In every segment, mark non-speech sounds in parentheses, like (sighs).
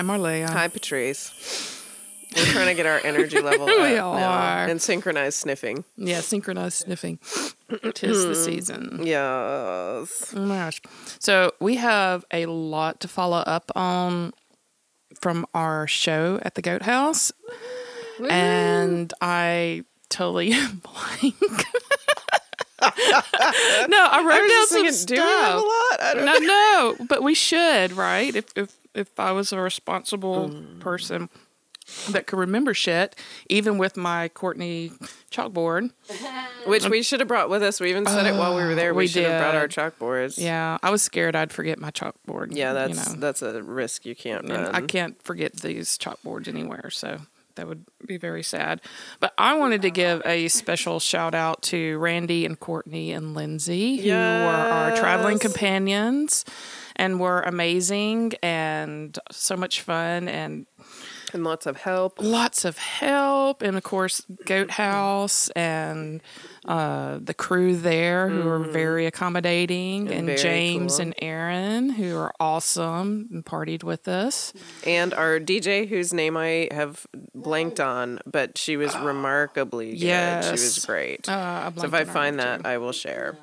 Hi, Marleah. Hi, Patrice. We're trying to get our energy (laughs) level We up now are. and synchronized sniffing. Yeah, synchronized sniffing. Tis the season. (clears throat) Yes. Oh my gosh. So we have a lot to follow up on from our show at the Goat House. And I totally (laughs) blank. (laughs) no, I wrote I down just some thinking, do we have a lot? I don't No, no, but we should, right? If if if I was a responsible mm. person that could remember shit, even with my Courtney chalkboard. (laughs) Which we um, should have brought with us. We even said it while we were there. Uh, we, we should have brought our chalkboards. Yeah, I was scared I'd forget my chalkboard. Yeah, that's you know. that's a risk you can't and run. I can't forget these chalkboards anywhere, so that would be very sad. But I wanted to give a special shout out to Randy and Courtney and Lindsay, who were our traveling companions and were amazing and so much fun and And lots of help. lots of help and of course goat house and uh, the crew there who are very accommodating and, Mm. very james cool. and aaron who are awesome and partied with us And our DJ, whose name I have blanked on, but she was remarkably good. She was great. uh, so if I find too. that, I will share.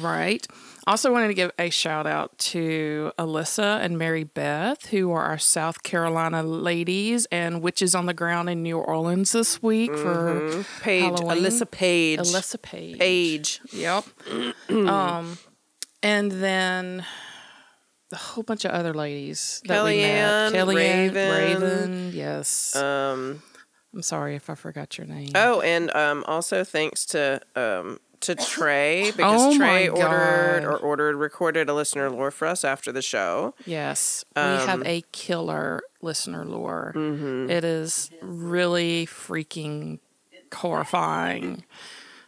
right also wanted to give a shout out to alyssa and mary beth who are our south carolina ladies and witches on the ground in new orleans this week for Paige, Halloween. Alyssa Page. alyssa page Page. Yep. (clears throat) um, and then a whole bunch of other ladies that we met. Kellyanne, Kellyanne, Raven. Raven, yes. Um, I'm sorry if I forgot your name. oh, and um, also thanks to um, to Trey (sighs) because Oh Trey ordered or ordered recorded a listener lore for us after the show. yes, we have Um, a killer listener lore. mm-hmm. It is really freaking horrifying.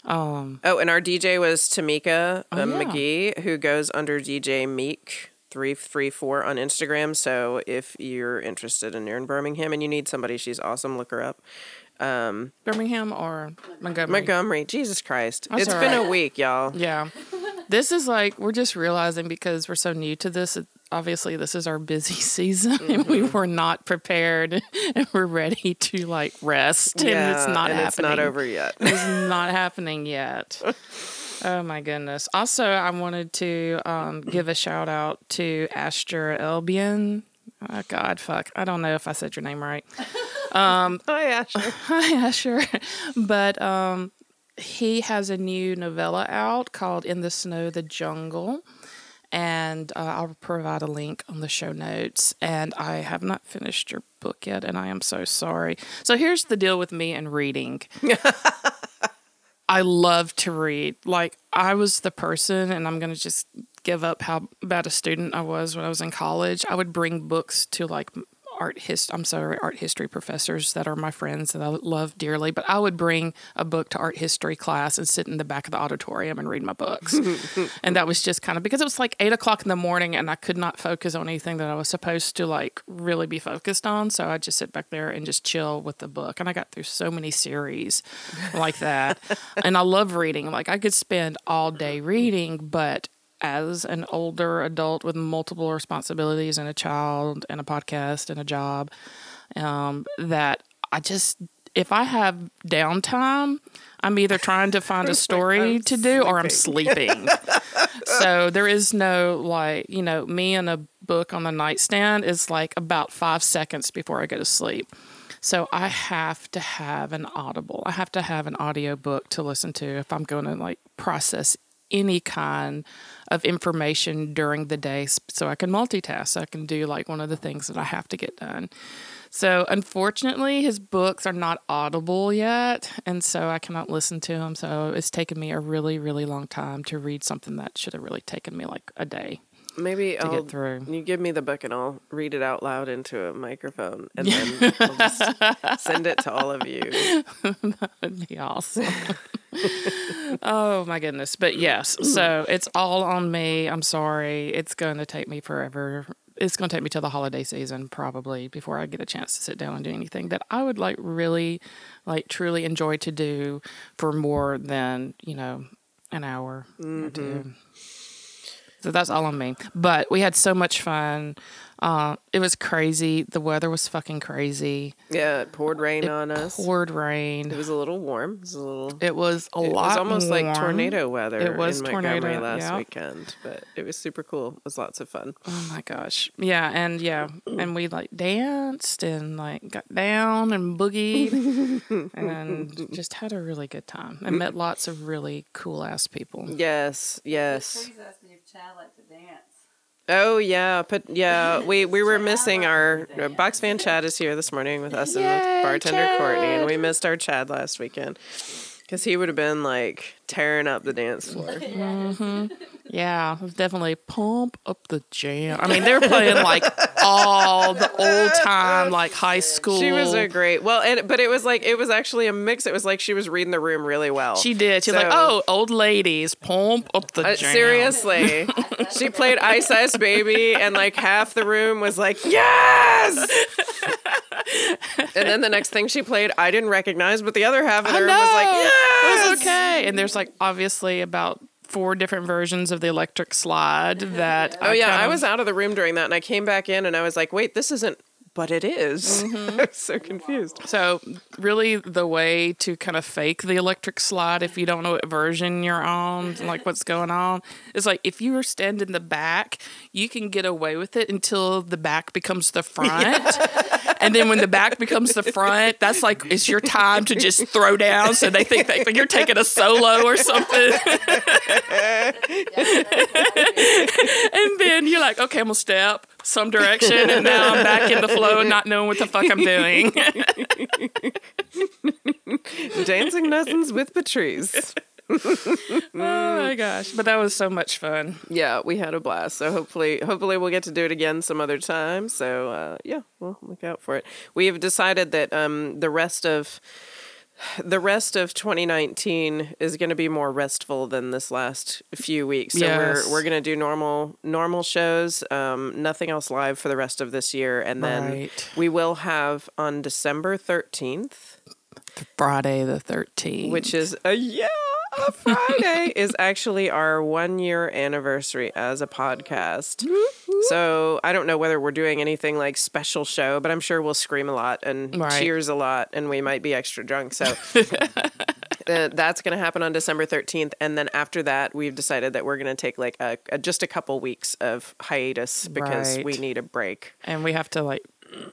Um, Oh, and our DJ was Tamika Oh, um, yeah. McGee, who goes under DJ Meek three three four on Instagram. So if you're interested and you're in Birmingham and you need somebody, she's awesome. Look her up. Um, Birmingham or Montgomery? Montgomery, Jesus Christ, That's it's been right. a week, y'all. Yeah. This is like we're just realizing because we're so new to this. Obviously, this is our busy (laughs) season, and (laughs) we Mm-hmm. were not prepared, (laughs) and we're ready to like rest, and it's not and happening. it's not over yet. It's not happening yet. Oh my goodness! Also, I wanted to um, give a shout out to Asher Elbian. Oh, God, fuck! I don't know if I said your name right. (laughs) Hi, Ashley. (laughs) Hi, Asher. But um, he has a new novella out called In the Snow, the Jungle. And uh, I'll provide a link on the show notes. And I have not finished your book yet, and I am so sorry. So here's the deal with me and reading. (laughs) I love to read. Like, I was the person, and I'm going to just give up how bad a student I was when I was in college. I would bring books to like art hist I'm sorry, art history professors that are my friends that I love dearly, but I would bring a book to art history class and sit in the back of the auditorium and read my books. (laughs) and that was just kind of because it was like eight o'clock in the morning and I could not focus on anything that I was supposed to like really be focused on. So I'd just sit back there and just chill with the book. And I got through so many series like that. (laughs) and I love reading. Like I could spend all day reading, but as an older adult with multiple responsibilities and a child and a podcast and a job, um, that I just, if I have downtime, I'm either trying to find a (laughs) story to do or I'm sleeping. (laughs) so there is no like, you know, me and a book on the nightstand is like about five seconds before I go to sleep. So I have to have an audible. I have to have an audio book to listen to if I'm going to like process any kind of information during the day so I can multitask. So I can do like one of the things that I have to get done. So unfortunately, his books are not audible yet, and so I cannot listen to them. So it's taken me a really, really long time to read something that should have really taken me like a day Maybe to I'll get through. you give me the book and I'll read it out loud into a microphone and then (laughs) I'll just send it to all of you. (laughs) That'd be awesome. Oh my goodness. But yes, so it's all on me. I'm sorry. It's going to take me forever. It's going to take me till the holiday season probably before I get a chance to sit down and do anything that I would like really like truly enjoy to do for more than, you know, an hour or two. Mm-hmm. So that's all on me. But we had so much fun. Uh, it was crazy. The weather was fucking crazy. Yeah, it poured rain on us. Poured rain. It was a little warm. It was a little. It was a It lot. It was almost like tornado weather It was in Montgomery tornado, last yeah. weekend, but it was super cool. It was lots of fun. Oh my gosh. Yeah, and yeah, and we like danced and like got down and boogied (laughs) and just had a really good time and met lots of really cool ass people. Yes, yes. Please ask if Chad liked to dance. Oh yeah, but yeah, (laughs) we we were missing our box fan Chad is here this morning with us and with bartender Courtney, and we missed our Chad last weekend because he would have been like tearing up the dance floor. (laughs) Mm-hmm. Yeah, it was definitely pump up the jam. I mean, they were playing like all the old time like high school. She was a great well, and but it was like it was actually a mix. It was like she was reading the room really well. She did. She's like, "Oh, old ladies, pump up the Uh, jam." seriously, (laughs) she played Ice Ice Baby, and like half the room was like, "Yes!" and then the next thing she played, I didn't recognize, but the other half of the I room know. was like, Yeah It "Yes!" was okay. And there's like obviously about four different versions of the electric slide mm-hmm. that. Oh yeah, kind I was out of the room during that, and I came back in, and I was like, "Wait, this isn't." But it is. Mm-hmm. (laughs) I was so confused. So really, the way to kind of fake the electric slide, if you don't know what version you're on, like what's going on, is like if you are standing in the back, you can get away with it until the back becomes the (laughs) front. And then when the back becomes the front, that's like it's your time to just throw down. So they think that you're taking a solo or something. (laughs) and then you're like, okay, I'm gonna step some direction, and now I'm back in the flow, not knowing what the fuck I'm doing. (laughs) Dancing lessons with Patrice. (laughs) oh my gosh! But that was so much fun. Yeah, we had a blast. So hopefully, hopefully we'll get to do it again some other time. So uh, yeah, we'll look out for it. We have decided that um, the rest of the rest of 2019 is going to be more restful than this last few weeks. So Yes. we're we're going to do normal normal shows. Um, nothing else live for the rest of this year, and then Right. we will have on December 13th, Friday the 13th. which is a yeah. A Friday (laughs) is actually our one year anniversary as a podcast. So I don't know whether we're doing anything like special show, but I'm sure we'll scream a lot and Right. cheers a lot, and we might be extra drunk. So (laughs) uh, that's going to happen on December 13th, and then after that, we've decided that we're going to take like a, a just a couple weeks of hiatus because Right. we need a break. and we have to like.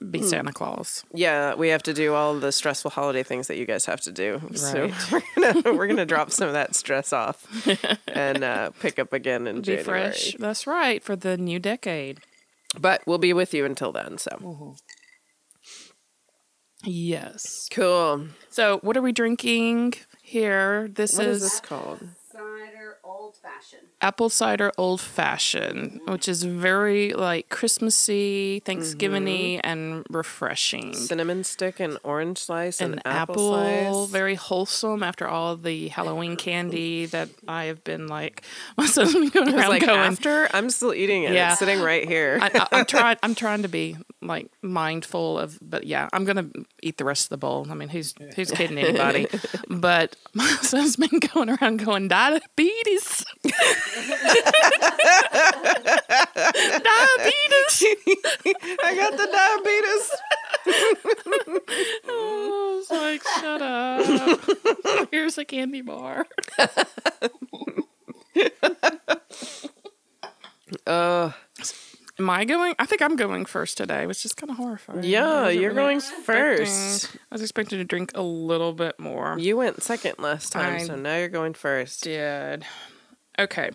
Be Santa Claus. Yeah, we have to do all the stressful holiday things that you guys have to do. So (laughs) Right. we're gonna we're gonna drop some of that stress off and uh, (laughs) pick up again in Be January. fresh. That's right for the new decade. But we'll be with you until then. So Yes. cool. So what are we drinking here? This What is, is this called? Cider old fashioned. Apple cider old fashioned, which is very like Christmassy, Thanksgiving-y, Mm-hmm. and refreshing. Cinnamon stick and orange slice and, An apple, apple, slice. very wholesome after all the Halloween candy that I have been like, my son's been going around like going. after I'm still eating it. Yeah. It's sitting right here. I, I'm trying. (laughs) I'm trying to be like mindful of, but yeah, I'm gonna eat the rest of the bowl. I mean, who's who's kidding anybody? (laughs) but (laughs) my son's been going around going diabetes, diabetes. (laughs) I got the diabetes. (laughs) I was like, shut up. (laughs) Here's a candy bar. Uh, Am I going? I think I'm going first today, which is kind of horrifying. Yeah, you're really going first. I was expecting to drink a little bit more. You went second last time, I so now you're going first. did. Okay.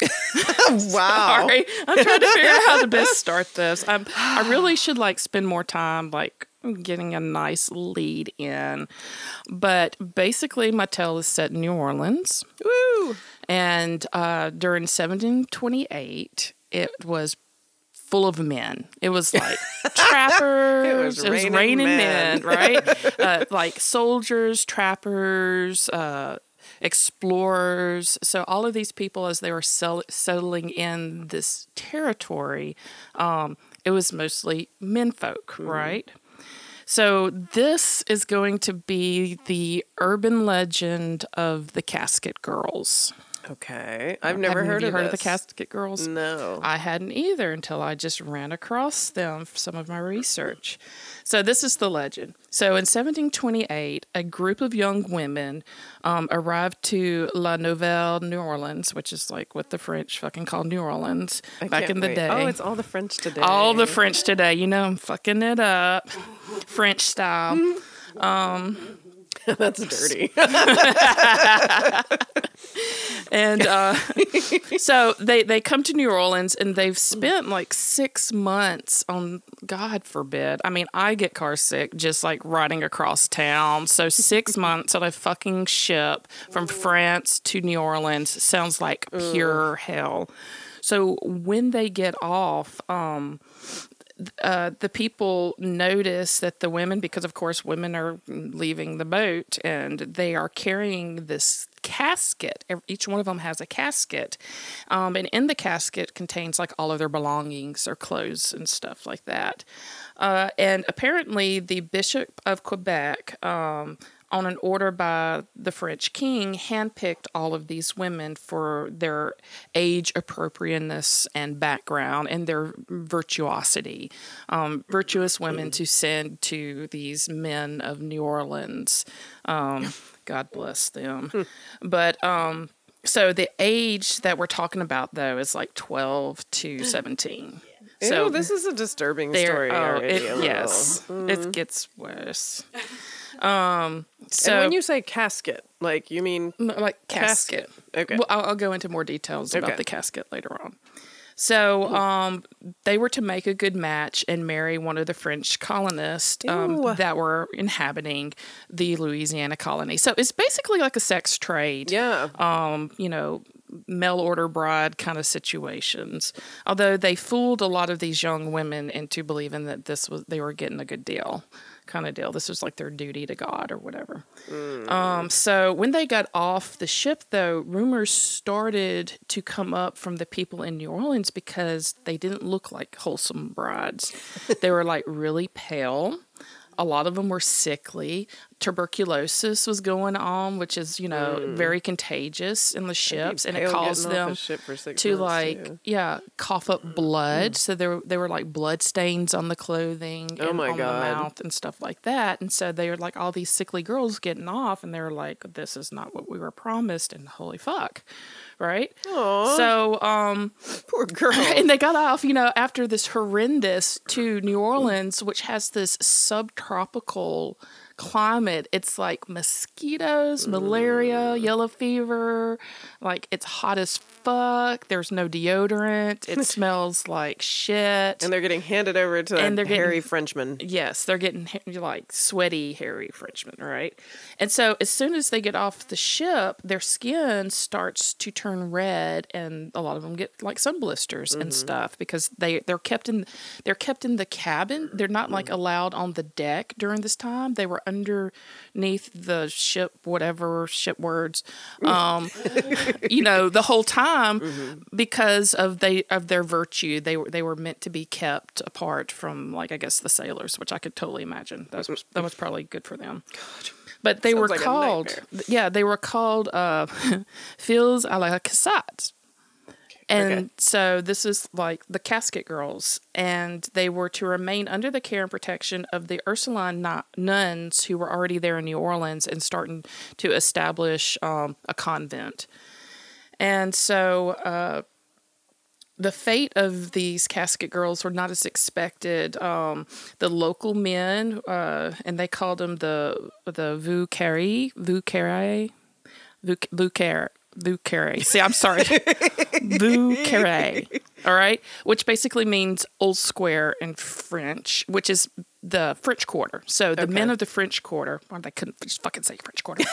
(laughs) Wow. Sorry. I'm trying to figure out how to best start this. Um, I really should like spend more time like getting a nice lead in. But basically my tale is set in New Orleans. Woo. And uh, during 1728, it was full of men. It was (laughs) like trappers. It was raining raining men. men, right? (laughs) uh, like soldiers, trappers, uh, explorers. So all of these people, as they were sell- settling in this territory, um, it was mostly menfolk, Mm-hmm. right? So this is going to be the urban legend of the Casket Girls. Okay. I've never Have heard of heard of the this. Casket Girls? No. I hadn't either until I just ran across them for some of my research. So, this is the legend. So, in 1728, a group of young women um, arrived to La Nouvelle New Orleans, which is like what the French fucking called New Orleans I back in the wait. day. Oh, it's all the French today. all the French today. You know, I'm fucking it up. French style. (laughs) (laughs) That's dirty. (laughs) And uh, (laughs) so they, they come to New Orleans and they've spent like six months on, God forbid. I mean, I get car sick just like riding across town. So six months on a fucking ship from France to New Orleans sounds like pure hell. So when they get off, um, uh, the people notice that the women, because of course women are leaving the boat, and they are carrying this casket. Each one of them has a casket, um, and in the casket contains like all of their belongings, their clothes and stuff like that. Uh, and apparently, the Bishop of Quebec. Um, on an order by the French king, handpicked all of these women for their age appropriateness and background and their virtuosity. Um, virtuous women to send to these men of New Orleans. Um, God bless them. But um, so the age that we're talking about, though, is like 12 to (gasps) 17. So So this is a disturbing story. oh, already, it- yes, it gets worse. Um, so and when you say casket, like you mean like casket. Okay. Well, I'll, I'll go into more details Okay. about the casket later on. So, um, they were to make a good match and marry one of the French colonists um, that were inhabiting the Louisiana colony. So it's basically like a sex trade yeah. um, you know, mail order bride kind of situations. Although they fooled a lot of these young women into believing that this was they were getting a good deal, kind of deal. This was like their duty to God or whatever. Um, so when they got off the ship, though, rumors started to come up from the people in New Orleans because they didn't look like wholesome brides. they were like really pale. A lot of them were sickly. Tuberculosis was going on, which is, you know, mm. very contagious in the ships, and it caused getting off a them to months, like, too. yeah, cough up blood. Mm. So there, there were like blood stains on the clothing Oh and on God. the mouth and stuff like that. And so they were like all these sickly girls getting off, and they were like, "This is not what we were promised," and holy fuck, right? Aw. So, um, (laughs) Poor girl. (laughs) and they got off, you know, after this horrendous to New Orleans, which has this subtropical climate. It's like mosquitoes, malaria, yellow fever. Like it's hot as fuck. There's no deodorant. It (laughs) smells like shit. and they're getting handed over to And they're hairy getting- Frenchman. Yes, they're getting like sweaty, hairy Frenchmen, right? And so as soon as they get off the ship, their skin starts to turn red, and a lot of them get like sun blisters and mm-hmm. stuff because they they're kept in they're kept in the cabin. They're not like mm. allowed on the deck during this time. They were underneath the ship, whatever ship words, um, you know, the whole time because of they of their virtue. They were they were meant to be kept apart from like I guess the sailors, which I could totally imagine. That was that was probably good for them. But they were like called, yeah, they were called uh, (laughs) filles à la cassette. And Okay. so this is like the casket girls, and they were to remain under the care and protection of the Ursuline nuns who were already there in New Orleans and starting to establish um, a convent. And so uh, the fate of these casket girls were not as expected. Um, the local men, uh, and they called them the the Vieux Carré, Vieux Vieux Carré. See, I'm sorry. (laughs) Carré. All right. Which basically means old square in French, which is the French Quarter. So the men of the French Quarter, well, they couldn't just fucking say French Quarter.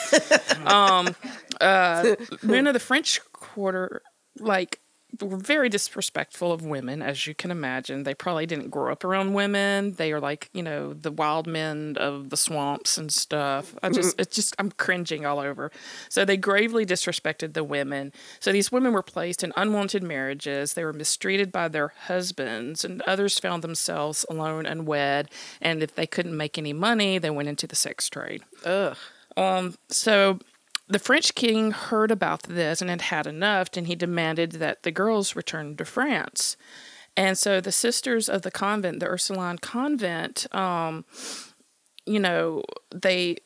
(laughs) um, uh, men of the French Quarter, like, were very disrespectful of women, as you can imagine. They probably didn't grow up around women. They are like, you know, the wild men of the swamps and stuff. I just, it's just, I'm cringing all over. So they gravely disrespected the women. So these women were placed in unwanted marriages. They were mistreated by their husbands, and others found themselves alone and wed. And if they couldn't make any money, they went into the sex trade. Ugh. Um, So the French king heard about this and had had enough, and he demanded that the girls return to France. And so the sisters of the convent, the Ursuline convent, um, you know, they.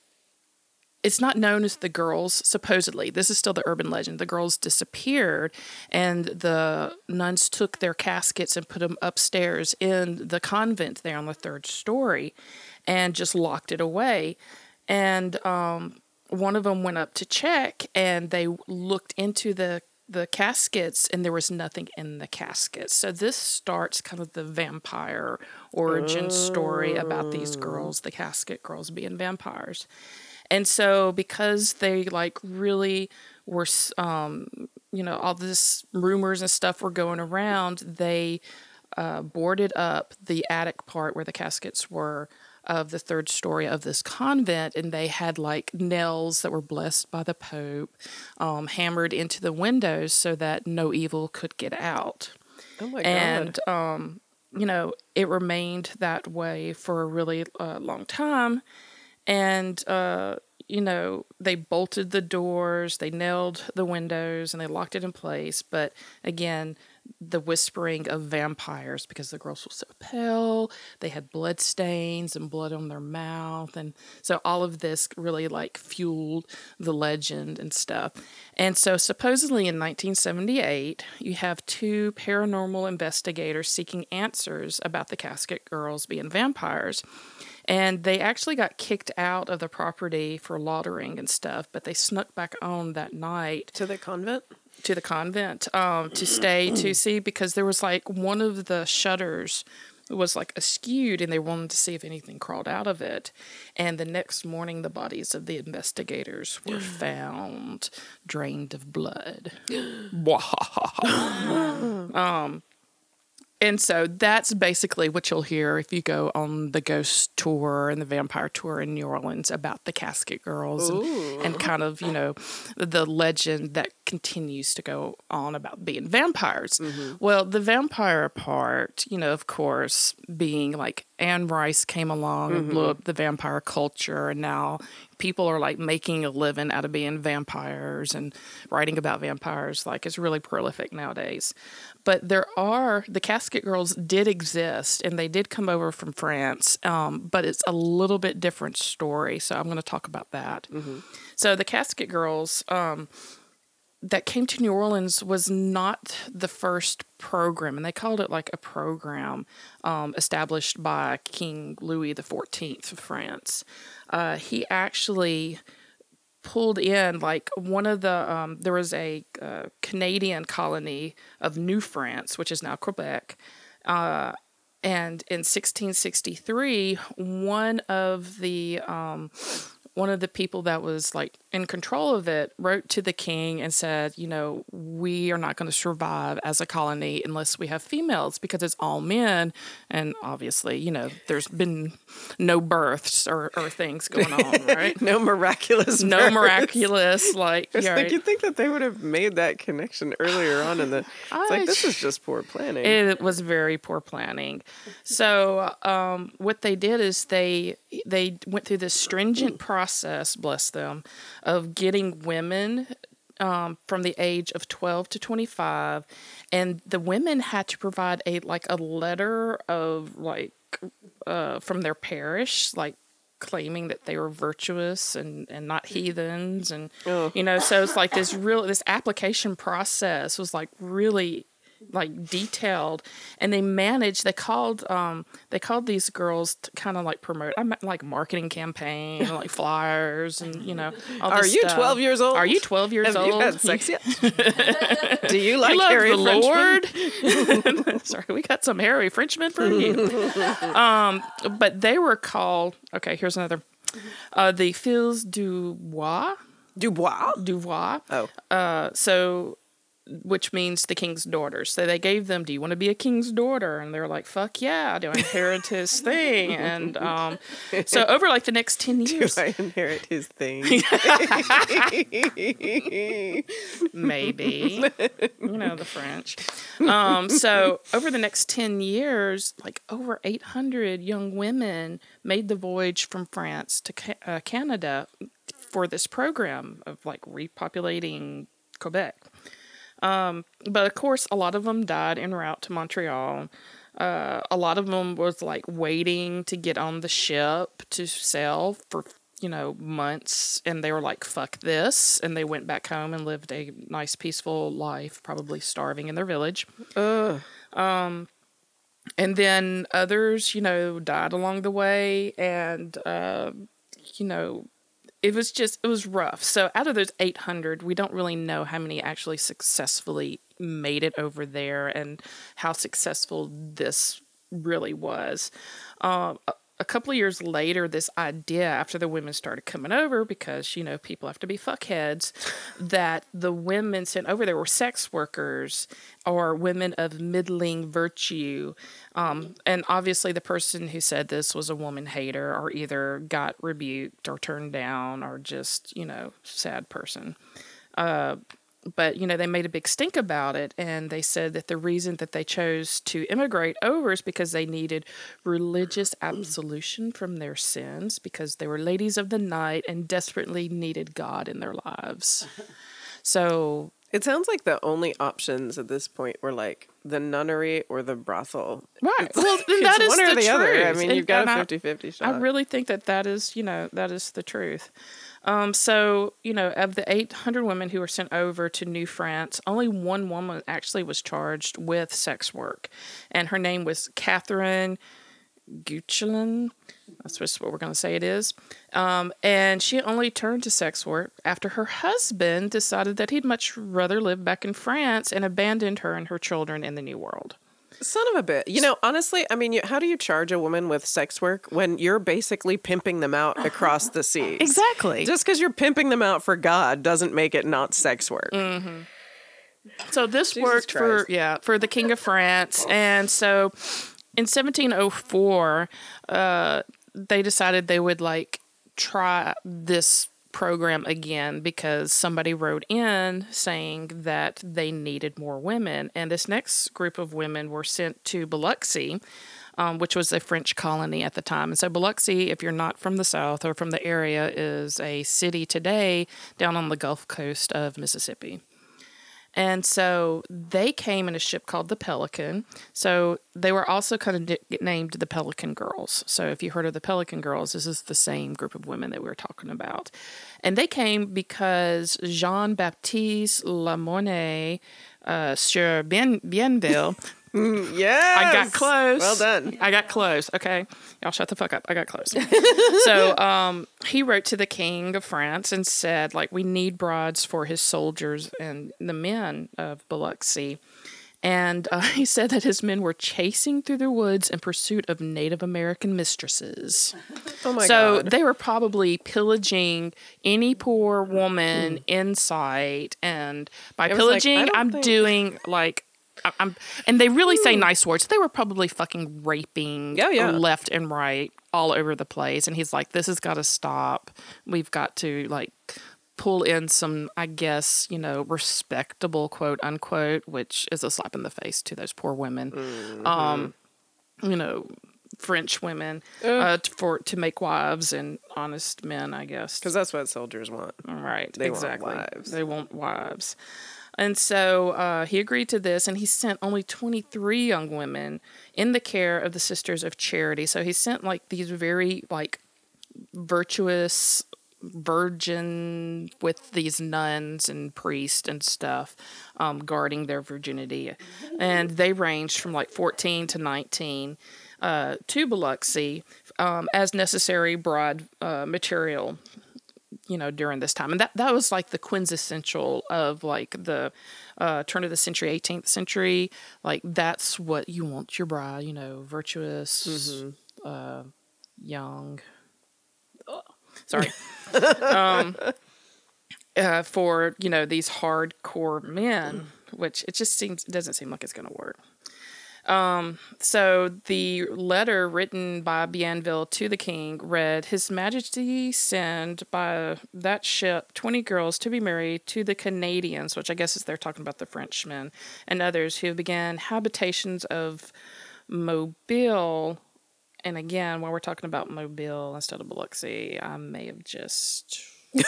It's not known as the girls, supposedly. This is still the urban legend. The girls disappeared, and the nuns took their caskets and put them upstairs in the convent there on the third story and just locked it away. And um, one of them went up to check and they looked into the the caskets and there was nothing in the caskets. So this starts kind of the vampire origin story about these girls, the casket girls being vampires. And so because they like really were um you know all this rumors and stuff were going around, they uh, boarded up the attic part where the caskets were of the third story of this convent, and they had like nails that were blessed by the Pope um, hammered into the windows so that no evil could get out. Oh my and god. um, you know, it remained that way for a really uh, long time. And uh, you know, they bolted the doors, they nailed the windows, and they locked it in place. But again, the whispering of vampires because the girls were so pale, they had blood stains and blood on their mouth, and so all of this really like fueled the legend and stuff. And so supposedly in 1978, you have two paranormal investigators seeking answers about the casket girls being vampires. And they actually got kicked out of the property for loitering and stuff, but they snuck back on that night to the convent? To the convent um, to stay to see because there was like one of the shutters was like askewed and they wanted to see if anything crawled out of it. And the next morning, the bodies of the investigators were (gasps) found drained of blood. (gasps) um, and so that's basically what you'll hear if you go on the ghost tour and the vampire tour in New Orleans about the casket girls and, and kind of, you know, the, the legend that continues to go on about being vampires. Mm-hmm. Well, the vampire part, you know, of course, being like Anne Rice came along and mm-hmm. blew up the vampire culture, and now people are like making a living out of being vampires and writing about vampires. Like it's really prolific nowadays. But there are the casket girls did exist, and they did come over from France, um, but it's a little bit different story. So I'm going to talk about that. So the casket girls. Um, that came to New Orleans was not the first program, and they called it like a program um, established by King Louis XIV of France. Uh, he actually pulled in like one of the um, there was a uh, Canadian colony of New France, which is now Quebec. Uh, and in 1663, one of the um, one of the people that was like in control of it wrote to the king and said, you know, we are not going to survive as a colony unless we have females because it's all men. And obviously, you know, there's been no births or, or things going on, (laughs) right? No miraculous. no births. miraculous, like, yeah, like, you'd think that they would have made that connection earlier on in the. (sighs) It's like this is just poor planning. It was very poor planning. So um, what they did is they they went through this stringent process, bless them, of getting women um, from the age of 12 to 25 and the women had to provide a like a letter of like uh, from their parish like claiming that they were virtuous and, and not heathens and Oh. you know so it's like this real this application process was like really like detailed and they managed they called um they called these girls to kind of like promote I'm like marketing campaign and, like flyers and you know (laughs) all Are you stuff. 12 years old? are you 12 years Have old you had sex yet? (laughs) Do you like you Harry the Frenchman? Lord. (laughs) Sorry, we got some hairy Frenchmen for you. um, but they were called. Okay, here's another. Uh, the Fils du Bois. Dubois. Du Bois. Oh, Uh, so which means the king's daughter. So they gave them, "Do you want to be a king's daughter?" And they're like, "Fuck yeah, to inherit his (laughs) thing." And um, so over like the next ten (laughs) Do years, I inherit his thing? (laughs) maybe you know the French. Um, so over the next ten years, like over eight hundred young women made the voyage from France to Ca- uh, Canada for this program of like repopulating Quebec. Um, but of course, a lot of them died en route to Montreal. Uh, a lot of them was like waiting to get on the ship to sail for you know months, and they were like, "Fuck this," and they went back home and lived a nice, peaceful life, probably starving in their village. Ugh. And then others, you know, died along the way, and uh, you know, it was just it was rough. So out of those 800, we don't really know how many actually successfully made it over there and how successful this really was. Um, a, couple of years later, this idea after the women started coming over, because you know people have to be fuckheads, that the women sent over there were sex workers or women of middling virtue. Um, and obviously, the person who said this was a woman hater, or either got rebuked or turned down, or just you know sad person but you know they made a big stink about it and they said that the reason that they chose to immigrate over is because they needed religious absolution from their sins because they were ladies of the night and desperately needed god in their lives (laughs) so It sounds like the only options at this point were like the nunnery or the brothel. right It's well (laughs) like- that is one or the the other. I mean, And- you've got a I- 50 50 shot. I really think that that is, you know, that is the truth. Um, so, you know, of the 800 women who were sent over to New France, only one woman actually was charged with sex work, and her name was Catherine Guichelin. That's just what we're going to say it is. Um, and she only turned to sex work after her husband decided that he'd much rather live back in France and abandoned her and her children in the New World. Son of a bit. You know, honestly, I mean, you, how do you charge a woman with sex work when you're basically pimping them out across the seas? (laughs) Exactly. Just because you're pimping them out for God doesn't make it not sex work. So this worked for yeah for the King of France, and so in 1704, uh, they decided they would like try this program again because somebody wrote in saying that they needed more women, and this next group of women were sent to Biloxi. Um, which was a French colony at the time. And so Biloxi, if you're not from the South or from the area, is a city today down on the Gulf Coast of Mississippi. And so they came in a ship called the Pelican. So they were also kind of named the Pelican Girls. So if you heard of the Pelican Girls, this is the same group of women that we were talking about. And they came because Jean Baptiste Lamorne uh, sur Bien- Bienville. (laughs) Yes. I got close. Well done. I got close. Okay. Y'all shut the fuck up. I got close. (laughs) so um, he wrote to the king of France and said, like, we need brides for his soldiers and the men of Biloxi. And uh, (laughs) he said that his men were chasing through the woods in pursuit of Native American mistresses. Oh my so God. they were probably pillaging any poor woman in sight. And by It was like, pillaging, I'm think- doing like I'm, and they really say nice words. They were probably fucking raping Yeah, yeah. left and right all over the place. And he's like, this has got to stop. We've got to like pull in some, I guess, you know, respectable quote unquote, which is a slap in the face to those poor women. Mm-hmm. Um, you know, French women uh, t- for to make wives and honest men, I guess. Because that's what soldiers want. Right. They want exactly. wives. They want wives. And so uh, he agreed to this, and he sent only 23 young women in the care of the Sisters of Charity. So he sent like these very like virtuous virgin with these nuns and priests and stuff um, guarding their virginity and they ranged from like 14 to 19 uh, to biloxi um, as necessary broad uh, material you know during this time. And that that was like the quintessential of like the uh turn of the century 18th century. Like that's what you want your bride you know virtuous uh young. Sorry. (laughs) Um uh, for you know these hardcore men which it just seems doesn't seem like it's going to work. Um, so the letter written by Bienville to the king read, His Majesty send by that ship 20 girls to be married to the Canadians, which I guess is they're talking about the Frenchmen, and others who began habitations of Mobile. And again, while we're talking about Mobile instead of Biloxi, I may have just. (laughs)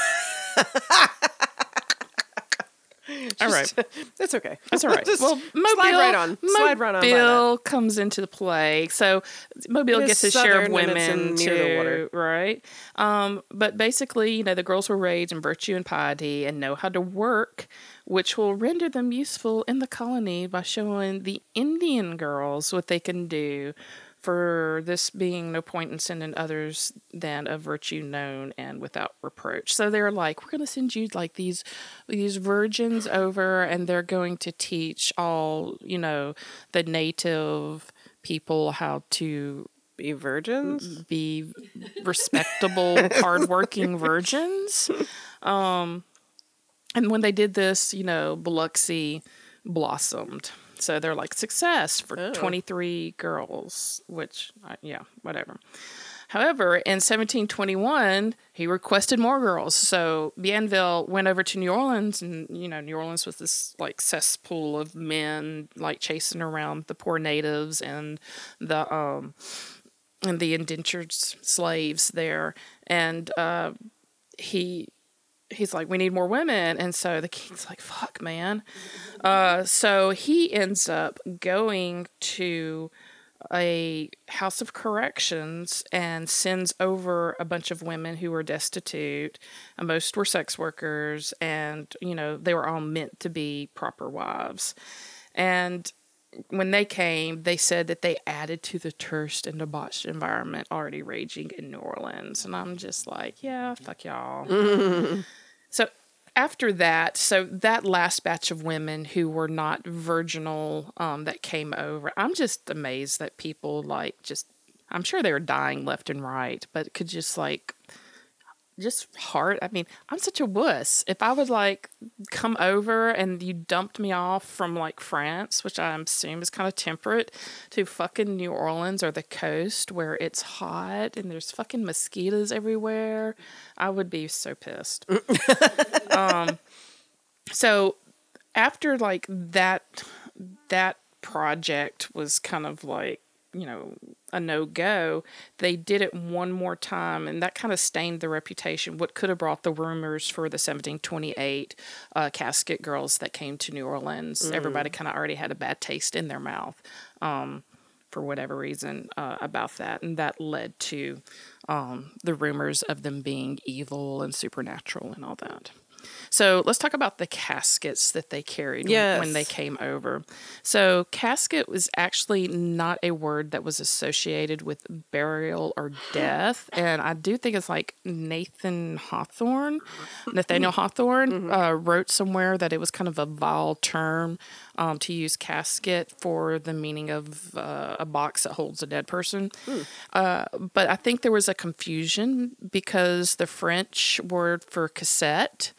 all right. That's (laughs) okay. That's all (laughs) right. Just well, Mobile, slide right on. Slide right on. Mobile comes into the play. So Mobile gets his share of southern and it's in- women near the too, water. right? Um, but basically, you know, the girls were raised in virtue and piety and know how to work, which will render them useful in the colony by showing the Indian girls what they can do. For this being no point in sending others than a virtue known and without reproach. So they're like, we're going to send you like these these virgins over, and they're going to teach all you know the native people how to Be virgins. be respectable, hardworking (laughs) virgins. Um, and when they did this, you know, Biloxi blossomed. So they're like success for Oh. 23 girls, which, uh, yeah, whatever. However, in 1721, he requested more girls. So Bienville went over to New Orleans, and you know, New Orleans was this like cesspool of men like chasing around the poor natives and the um and the indentured slaves there. And uh, he he's like, we need more women. And so the king's like, fuck, man. Uh, so he ends up going to a house of corrections and sends over a bunch of women who were destitute. And most were sex workers, and you know they were all meant to be proper wives. And when they came, they said that they added to the terse and debauched environment already raging in New Orleans. And I'm just like, yeah, fuck y'all. (laughs) so after that, so that last batch of women who were not virginal um, that came over, I'm just amazed that people like just, I'm sure they were dying left and right, but could just like, just hard. I mean, I'm such a wuss. If I would like come over and you dumped me off from like France, which I assume is kind of temperate, to fucking New Orleans or the coast where it's hot and there's fucking mosquitoes everywhere, I would be so pissed. (laughs) um, so after like that, that project was kind of like you know a no go they did it one more time and that kind of stained the reputation. What could have brought the rumors for the 1728 uh, casket girls that came to new orleans. Everybody kind of already had a bad taste in their mouth um, for whatever reason uh, about that and that led to um, the rumors of them being evil and supernatural and all that so let's talk about the caskets that they carried when- Yes. when they came over. So casket was actually not a word that was associated with burial or (gasps) death, and I do think it's like Nathan Hawthorne, (laughs) Nathaniel Hawthorne uh, wrote somewhere that it was kind of a vile term um, to use casket for the meaning of uh, a box that holds a dead person. Uh, but I think there was a confusion because the French word for cassette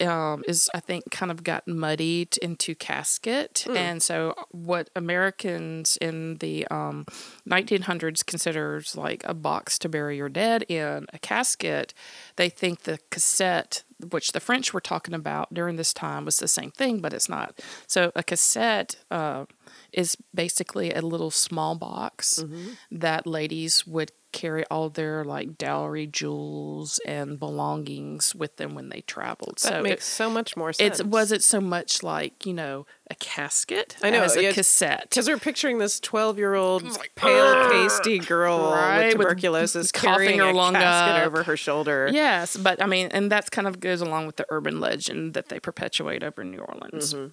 um, is I think kind of got muddied into casket, and so what Americans in the um, 1900s considers like a box to bury your dead in, a casket, they think the cassette, which the French were talking about during this time, was the same thing, but it's not. So a cassette uh, is basically a little small box that ladies would carry all their like dowry jewels and belongings with them when they traveled. That so makes it, so much more sense. it wasn't so much like you know a casket I know, as a yeah, cassette. Because we're picturing this 12 year old pale, pasty girl Right, with with tuberculosis (laughs) coughing carrying her a lung casket up. over her shoulder. Yes, but I mean, and that's kind of goes along with the urban legend that they perpetuate over New Orleans. Mm-hmm.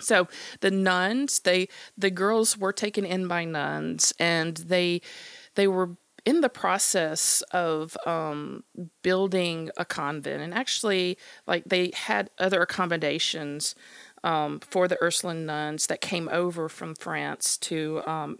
So the nuns, they the girls were taken in by nuns, and they they were in the process of um, building a convent, and actually, like they had other accommodations um, for the Ursuline nuns that came over from France to um,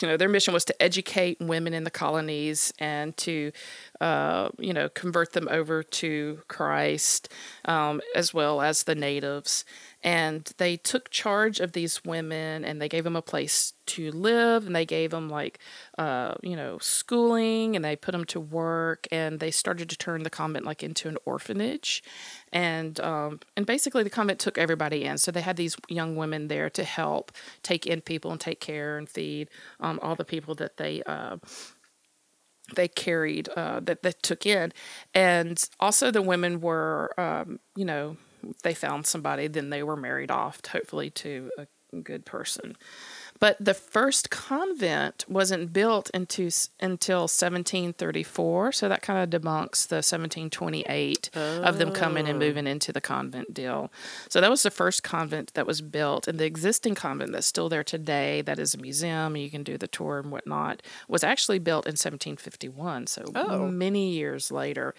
you know, their mission was to educate women in the colonies and to uh, you know, convert them over to Christ, um, as well as the natives. And they took charge of these women and they gave them a place to live and they gave them, like, uh, you know, schooling and they put them to work and they started to turn the convent, like, into an orphanage. And, um, and basically the convent took everybody in. So they had these young women there to help take in people and take care and feed um, all the people that they. Uh, they carried uh, that they took in, and also the women were, um, you know, they found somebody, then they were married off, hopefully to a good person. But the first convent wasn't built into until 1734, so that kind of debunks the 1728 of them coming and oh. moving into the convent deal. So that was the first convent that was built, and the existing convent that's still there today, that is a museum, you can do the tour and whatnot, was actually built in 1751. So Oh. many years later,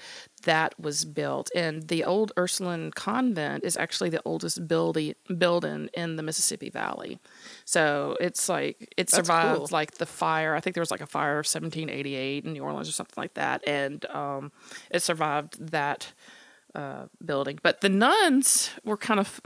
that was built. And the old Ursuline convent is actually the oldest building building in the Mississippi Valley. So it's like it That's survived cool. like the fire. I think there was like a fire of 1788 in New Orleans or something like that, and um, it survived that uh, building. But the nuns were kind of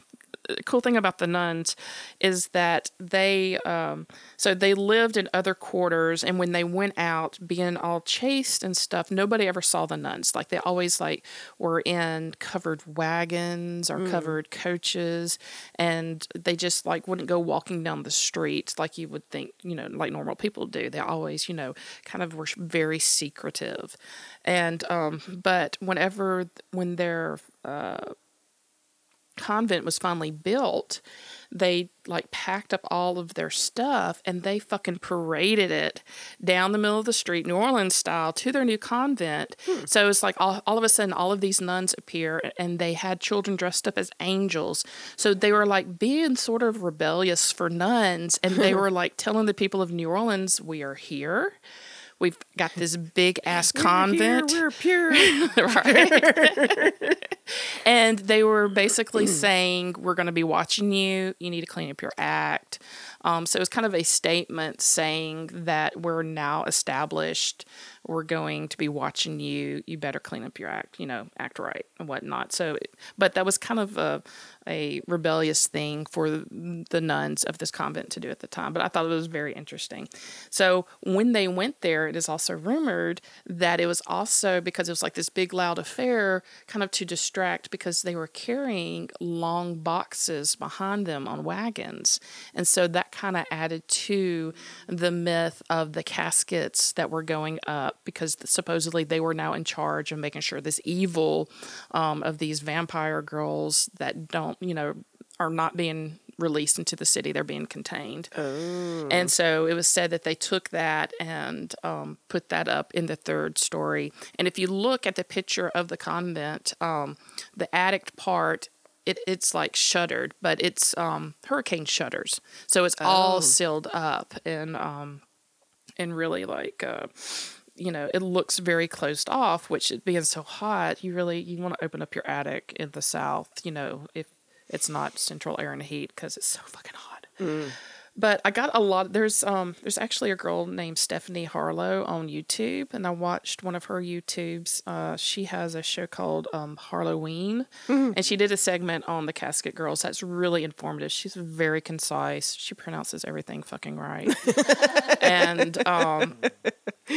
cool thing about the nuns is that they um, so they lived in other quarters and when they went out being all chaste and stuff nobody ever saw the nuns. Like they always like were in covered wagons or covered coaches and they just like wouldn't go walking down the street like you would think you know like normal people do. They always you know kind of were very secretive. And um but whenever when they're convent was finally built, they like packed up all of their stuff and they fucking paraded it down the middle of the street, New Orleans style, to their new convent. Hmm. So it's like all, all of a sudden, all of these nuns appear and they had children dressed up as angels. So they were like being sort of rebellious for nuns and they hmm. were like telling the people of New Orleans, we are here. We've got this big (laughs) ass convent We're pure. (laughs) right? (laughs) and they were basically saying, "We're going to be watching you. You need to clean up your act." Um, so it was kind of a statement saying that we're now established. We're going to be watching you. You better clean up your act. You know, act right and whatnot. So, but that was kind of a a rebellious thing for the nuns of this convent to do at the time. But I thought it was very interesting. So when they went there, it is also rumored that it was also because it was like this big loud affair, kind of to distract because they were carrying long boxes behind them on wagons. And so that kind of added to the myth of the caskets that were going up because supposedly they were now in charge of making sure this evil um, of these vampire girls that don't, you know, are not being released into the city, they're being contained. And so it was said that they took that and um, put that up in the third story. And if you look at the picture of the convent, um, the attic part, it, it's like shuttered, but it's um, hurricane shutters. So it's all sealed up and um, and really like uh, you know it looks very closed off. Which being so hot, you really you want to open up your attic in the south. You know if it's not central air and heat because it's so fucking hot. Mm. But I got a lot. There's um there's actually a girl named Stephanie Harlowe on YouTube, and I watched one of her YouTubes. Uh, she has a show called um Harloween, and she did a segment on the Casket Girls. That's really informative. She's very concise. She pronounces everything fucking right, (laughs) and um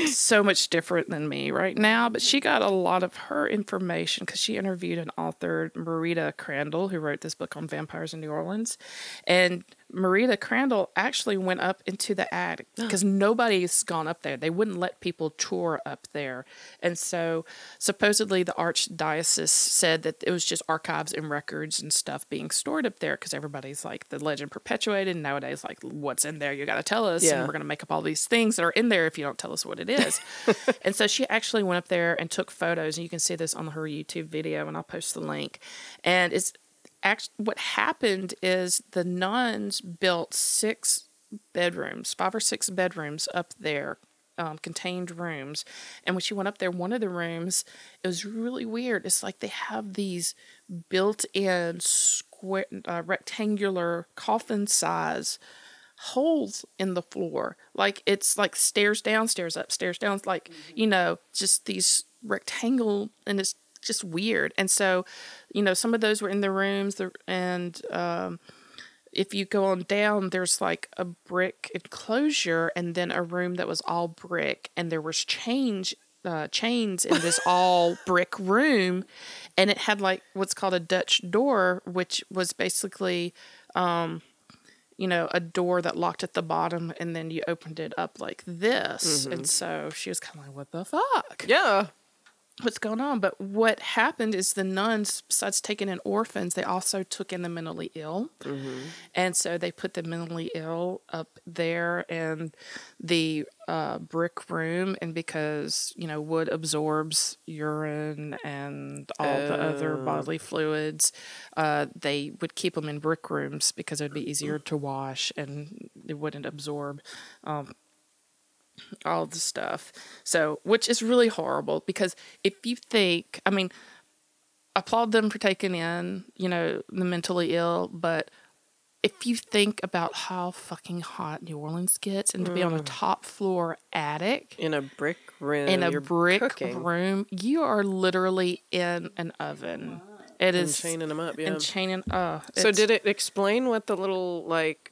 so much different than me right now, but she got a lot of her information because she interviewed an author, Marita Crandle, who wrote this book on vampires in New Orleans. And Marita Crandle actually went up into the attic (gasps) because nobody's gone up there. They wouldn't let people tour up there. And so supposedly the archdiocese said that it was just archives and records and stuff being stored up there because everybody's like the legend perpetuated. And nowadays, like, what's in there? You got to tell us. Yeah. And we're going to make up all these things that are in there if you don't tell us what it is. (laughs) and so she actually went up there and took photos. And you can see this on her YouTube video, and I'll post the link. And it's what happened is the nuns built six bedrooms, five or six bedrooms up there, um, contained rooms. And when she went up there, one of the rooms, it was really weird. It's like they have these built-in square, uh, rectangular coffin size holes in the floor. Like it's like stairs down, stairs up, stairs down. Like, you know, just these rectangle and it's just weird. And so, you know, some of those were in the rooms and um if you go on down, there's like a brick enclosure and then a room that was all brick and there was change uh, chains in this (laughs) all brick room and it had like what's called a Dutch door, which was basically um, you know, a door that locked at the bottom and then you opened it up like this. And so she was kind of like, what the fuck? Yeah. What's going on? But what happened is the nuns, besides taking in orphans, they also took in the mentally ill. And so they put the mentally ill up there in the uh, brick room. And because, you know, wood absorbs urine and all the other bodily fluids, uh, they would keep them in brick rooms because it would be easier to wash and it wouldn't absorb um, all the stuff. So, which is really horrible because if you think, I mean, applaud them for taking in, you know, the mentally ill, but if you think about how fucking hot New Orleans gets and to be on a top floor attic In a brick room. in a brick cooking room, you are literally in an oven. It and is chaining them up. Yeah. and chaining. Uh, so did it explain what the little like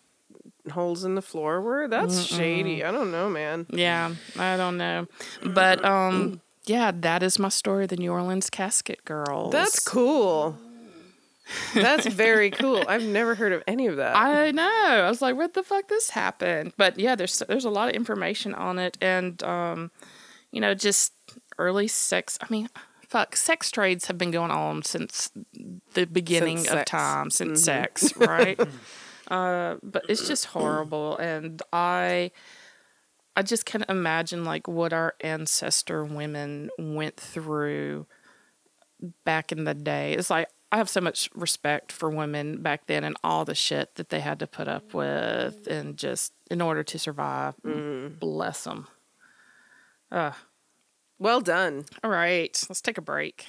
holes in the floor were? That's shady. I don't know, man. Yeah, I don't know, but um, yeah, that is my story. The New Orleans Casket Girls. That's cool. That's very cool. I've never heard of any of that. I know. I was like, "What the fuck this happened?" But yeah, there's there's a lot of information on it, and um, you know, just early sex. I mean, fuck, sex trades have been going on since the beginning Since of time, since sex, right? (laughs) uh, but it's just horrible, and I. I just can't imagine like what our ancestor women went through back in the day. It's like I have so much respect for women back then and all the shit that they had to put up with and just in order to survive. Bless them. Uh, well done. all right, let's take a break.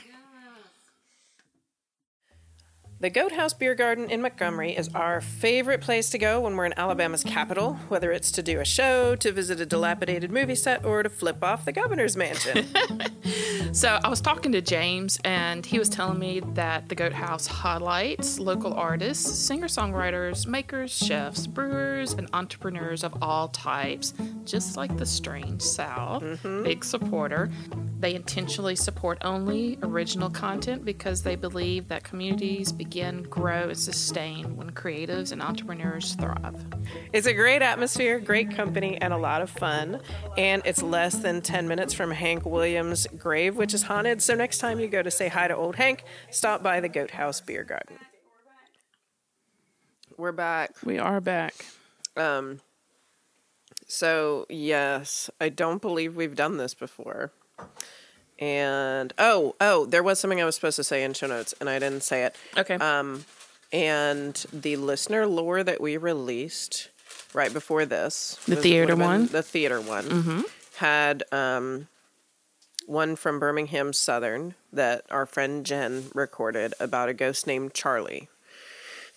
The Goat House Beer Garden in Montgomery is our favorite place to go when we're in Alabama's capital, whether it's to do a show, to visit a dilapidated movie set, or to flip off the governor's mansion. (laughs) So I was talking to James, and he was telling me that the Goat House highlights local artists, singer songwriters, makers, chefs, brewers, and entrepreneurs of all types, just like the Strange South. Mm-hmm. Big supporter. They intentionally support only original content because they believe that communities begin, grow, and sustain when creatives and entrepreneurs thrive. It's a great atmosphere, great company, and a lot of fun. And it's less than 10 minutes from Hank Williams' grave, which is haunted. So next time you go to say hi to old Hank, stop by the Goat House Beer Garden. We're back. We are back. Um, so, yes, I don't believe we've done this before. And oh, oh, there was something I was supposed to say in show notes, and I didn't say it. Okay. Um, and the listener lore that we released right before this, The theater one? the theater one, had um, one from Birmingham Southern that our friend Jen recorded about a ghost named Charlie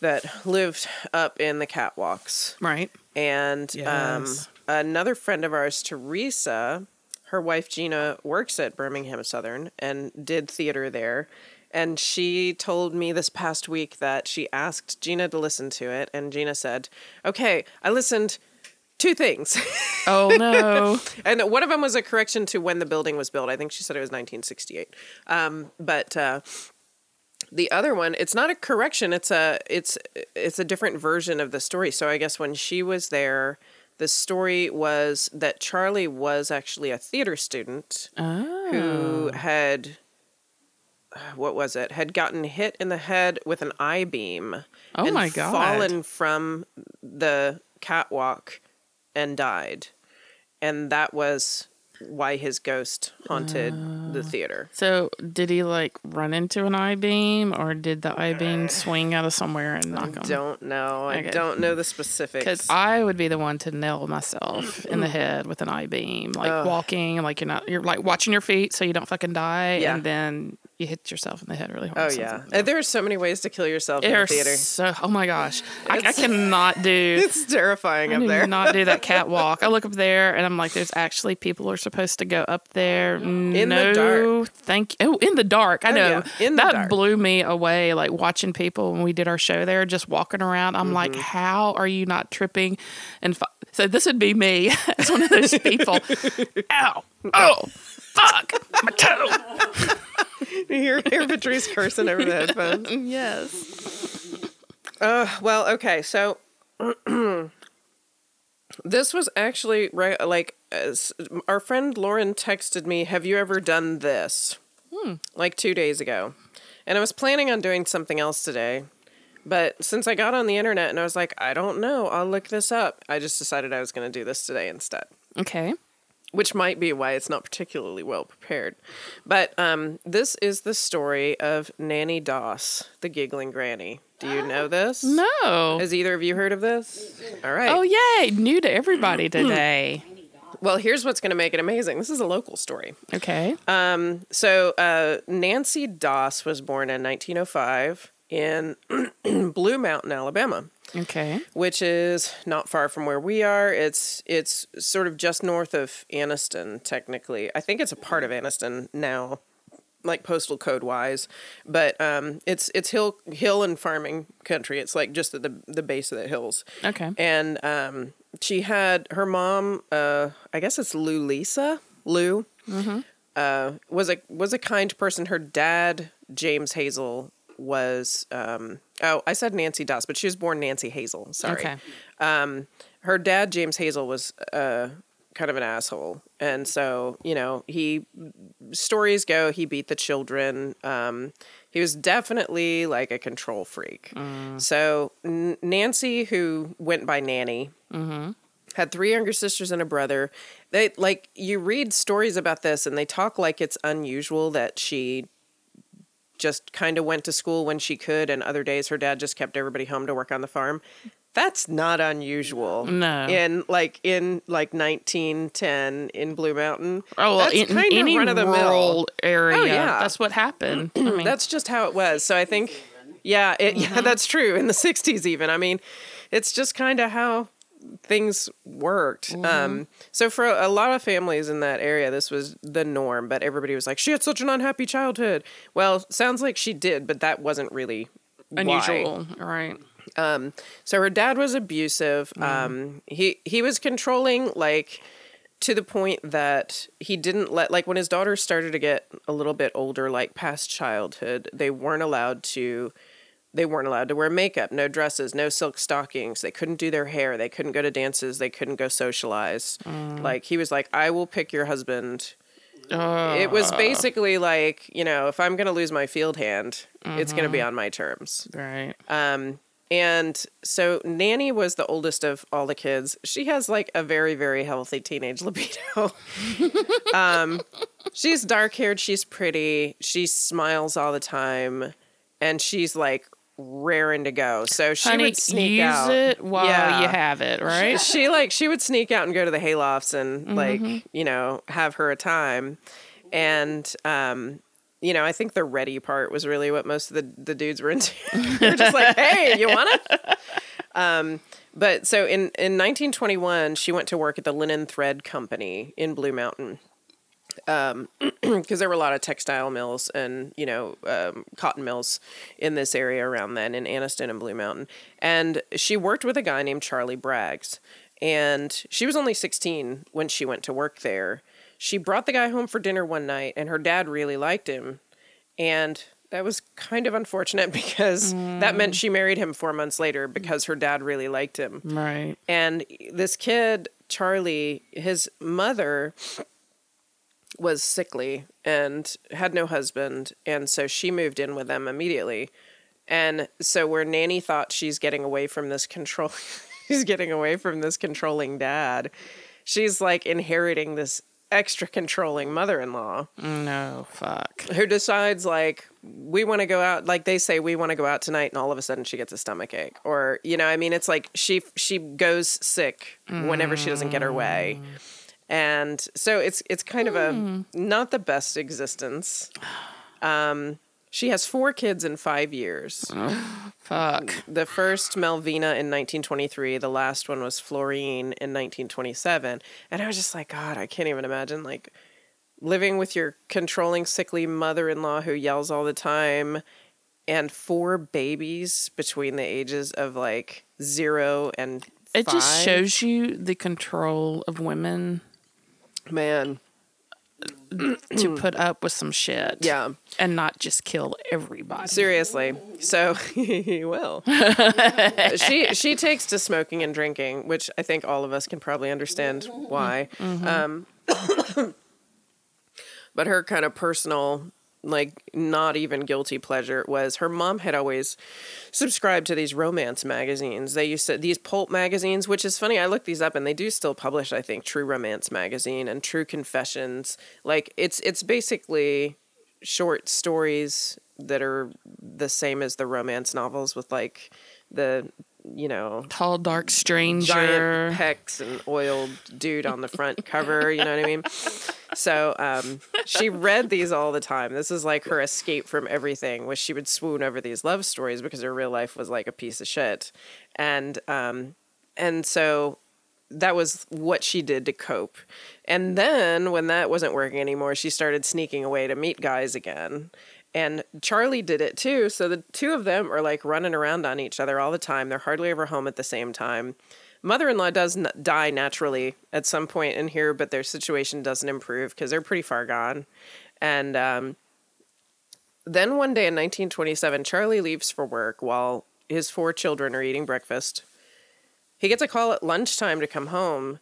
that lived up in the catwalks. right. And um, another friend of ours, Teresa, her wife Gina works at Birmingham Southern and did theater there. And she told me this past week that she asked Gina to listen to it. And Gina said, Okay, I listened two things. (laughs) Oh no. and one of them was a correction to when the building was built. I think she said it was 1968. Um, but uh, the other one, it's not a correction. It's a it's it's a different version of the story. So I guess when she was there, the story was that Charlie was actually a theater student oh. who had what was it had gotten hit in the head with an I beam Oh and my God. fallen from the catwalk and died and that was why his ghost haunted the oh. theater. So did he like run into an I beam, or did the I beam swing out of somewhere and knock him? don't know. I don't know the specifics. Because I would be the one to nail myself in the mm. head with an I beam, like walking, like you're not, you're like watching your feet so you don't fucking die, Yeah. and then you hit yourself in the head really hard. Oh yeah, Uh, there are so many ways to kill yourself in the theater. so. Oh my gosh, I, I cannot do. (laughs) It's terrifying I up there. not do that (laughs) catwalk. I look up there and I'm like, there's actually people who are supposed to go up there. (gasps) the no, dark. thank you. Oh, in the dark. I Oh, know. yeah, in the that dark. blew me away. Like watching people when we did our show there, just walking around. I'm like, Mm-hmm. how are you not tripping? And fi- so this would be me (laughs) as one of those people. Ow! Oh! Fuck! My toe! you hear, hear Patrice cursing over the headphones. (laughs) Yes. Uh, well, okay, so (clears throat) this was actually right. Like, as our friend Lauren texted me, "Have you ever done this?" Like two days ago, and I was planning on doing something else today, but since I got on the internet and I was like, I don't know, I'll look this up. I just decided I was going to do this today instead. Okay. Which might be why it's not particularly well prepared. But um, this is the story of Nannie Doss, the giggling granny. Do you know this? No. Has either of you heard of this? All right. Oh yay! New to everybody today. Well, here's what's going to make it amazing. This is a local story. Okay. So, uh, Nancy Doss was born in 1905 in (clears throat) Blue Mountain, Alabama. Okay. which is not far from where we are. It's it's sort of just north of Anniston, technically. I think it's a part of Anniston now, like postal code wise. But um, it's it's hill hill and farming country. It's like just at the the base of the hills. Okay. And um, she had her mom. Uh, I guess it's Lou Lisa Lou. Uh, was a was a kind person. Her dad James Hazle was um, oh I said Nancy Doss, but she was born Nancy Hazle. Sorry. Okay. Um, her dad James Hazle was uh, kind of an asshole, and so you know he stories go he beat the children. Um, he was definitely like a control freak. So N- Nancy, who went by Nannie, had three younger sisters and a brother. They like you read stories about this, and they talk like it's unusual that she just kind of went to school when she could, and other days her dad just kept everybody home to work on the farm. That's not unusual. No. In like in like 1910 in Blue Mountain. Oh, well, that's in, kind of any run of the mill. rural area, Oh, yeah. that's what happened. I mean, That's just how it was. So I think, yeah, it, yeah, mm-hmm. that's true. In the '60s, even. I mean, it's just kind of how things worked. Um, so for a, lot of families in that area, this was the norm. But everybody was like, "She had such an unhappy childhood." Well, sounds like she did, but that wasn't really why. unusual, right? Um, so her dad was abusive. Um, he he was controlling, like to the point that he didn't let like when his daughters started to get a little bit older, like past childhood, they weren't allowed to. They weren't allowed to wear makeup, no dresses, no silk stockings. They couldn't do their hair. They couldn't go to dances. They couldn't go socialize. Like he was like, "I will pick your husband." it was basically like, you know, if I'm going to lose my field hand, it's going to be on my terms. Right. Um, and so Nannie was the oldest of all the kids. She has like a very, very healthy teenage (laughs) libido. um, she's dark haired, she's pretty, she smiles all the time, and she's like raring to go. So she Honey, would sneak use out. it while Yeah. you have it, right? She like she would sneak out and go to the haylofts and Mm-hmm. like you know have her a time, and um, you know I think the ready part was really what most of the the dudes were (laughs) into. They're just like, (laughs) hey, you want it? Um, but so in in 1921, she went to work at the Linen Thread Company in Blue Mountain. (clears throat) because there were a lot of textile mills and you know um, cotton mills in this area around then in Anniston and Blue Mountain. And she worked with a guy named Charlie Braggs, and she was only 16 when she went to work there. She brought the guy home for dinner one night, and her dad really liked him, and that was kind of unfortunate (laughs) because that meant she married him four months later because her dad really liked him. Right. And this kid, Charlie, his mother was sickly and had no husband. And so she moved in with them immediately. And so where Nannie thought she's getting away from this control, (laughs) she's getting away from this controlling dad, she's like inheriting this extra controlling mother-in-law No, fuck. who decides like we want to go out like they say we want to go out tonight and all of a sudden she gets a stomach ache or you know i mean it's like she she goes sick whenever she doesn't get her way and so it's it's kind of a not the best existence Um, she has four kids in five years. (gasps) Fuck. The first, Melvina, in 1923. The last one was Florine in 1927. And I was just like, God, I can't even imagine like living with your controlling, sickly mother-in-law who yells all the time, and four babies between the ages of like zero and. It just five. shows you the control of women man. to put up with some shit. Yeah. And not just kill everybody. Seriously. So (laughs) he will. (laughs) she she takes to smoking and drinking, which I think all of us can probably understand why. Um, (coughs) but her kind of personal like not even guilty pleasure was her mom had always subscribed to these romance magazines. They used to these pulp magazines, which is funny. I looked these up and they do still publish, I think, True Romance magazine and True Confessions. Like it's it's basically short stories that are the same as the romance novels with like the you know Tall, dark stranger. giant pecs and oiled dude on the front cover. You know what I mean? So um, she read these all the time. This is like her escape from everything. Was she would swoon over these love stories because her real life was like a piece of shit, and um, and so that was what she did to cope. And then when that wasn't working anymore, she started sneaking away to meet guys again. And Charlie did it too. So the two of them are like running around on each other all the time. They're hardly ever home at the same time. Mother in law does n- die naturally at some point in here, but their situation doesn't improve because they're pretty far gone. And um, then one day in 1927, Charlie leaves for work while his four children are eating breakfast. He gets a call at lunchtime to come home.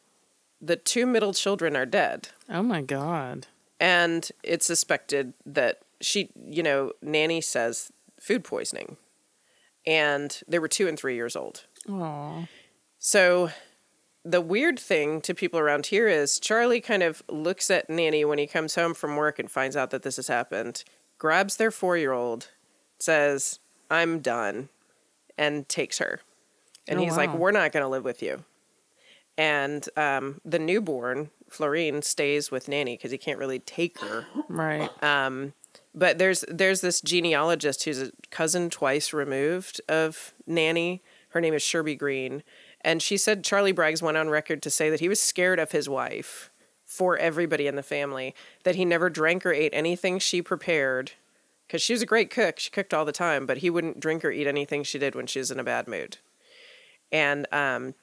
The two middle children are dead Oh my god. and it's suspected that she, you know, Nannie says food poisoning, and they were two and three years old. Aw. So the weird thing to people around here is Charlie kind of looks at Nannie when he comes home from work and finds out that this has happened, grabs their four year old, says, I'm done, and takes her. And Oh, he's like. We're not going to live with you. And um, the newborn, Florine, stays with Nanny because he can't really take her. Right. Um, but there's there's this genealogist who's a cousin twice removed of Nannie. Her name is Sherby Green, and she said Charlie Braggs went on record to say that he was scared of his wife for everybody in the family. That he never drank or ate anything she prepared because she was a great cook. She cooked all the time, but he wouldn't drink or eat anything she did when she was in a bad mood. And um,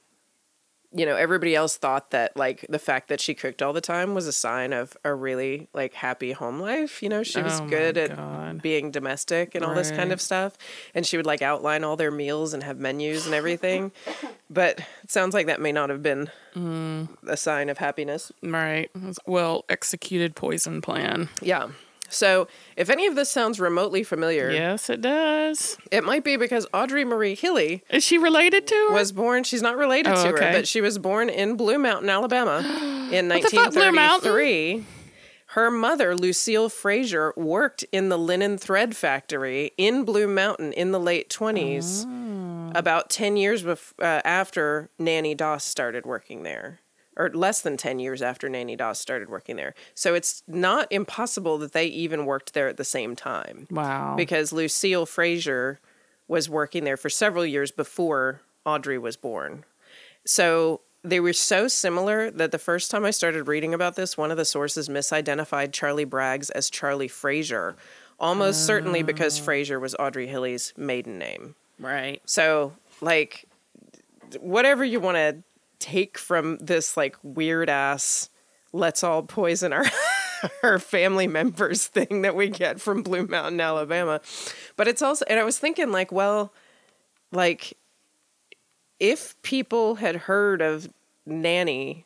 you know, everybody else thought that like the fact that she cooked all the time was a sign of a really like happy home life. You know, she was Oh my good at God. being domestic and all this kind of stuff. And she would like outline all their meals and have menus and everything. (laughs) but it sounds like that may not have been Mm. a sign of happiness. Right. Well executed poison plan. Yeah. So if any of this sounds remotely familiar, Yes, it does. it might be because Audrey Marie Hilley Is she related to her? was born. She's not related Oh, to okay. her, but she was born in Blue Mountain, Alabama, (gasps) in the fuck, Blue Mountain? 1933. Her mother, Lucille Frazier, worked in the linen thread factory in Blue Mountain in the late 20s, Oh. about 10 years bef- uh, after Nannie Doss started working there, or less than 10 years after Nannie Doss started working there. So it's not impossible that they even worked there at the same time wow. because Lucille Frazier was working there for several years before Audrey was born. So they were so similar that the first time I started reading about this, one of the sources misidentified Charlie Braggs as Charlie Frazier, almost certainly because oh. Frazier was Audrey Hilley's maiden name. right. So, like, whatever you want to take from this, like, weird ass, let's all poison our. (laughs) Our family members thing that we get from Blue Mountain, Alabama. But it's also, and I was thinking, like, well, like, if people had heard of Nannie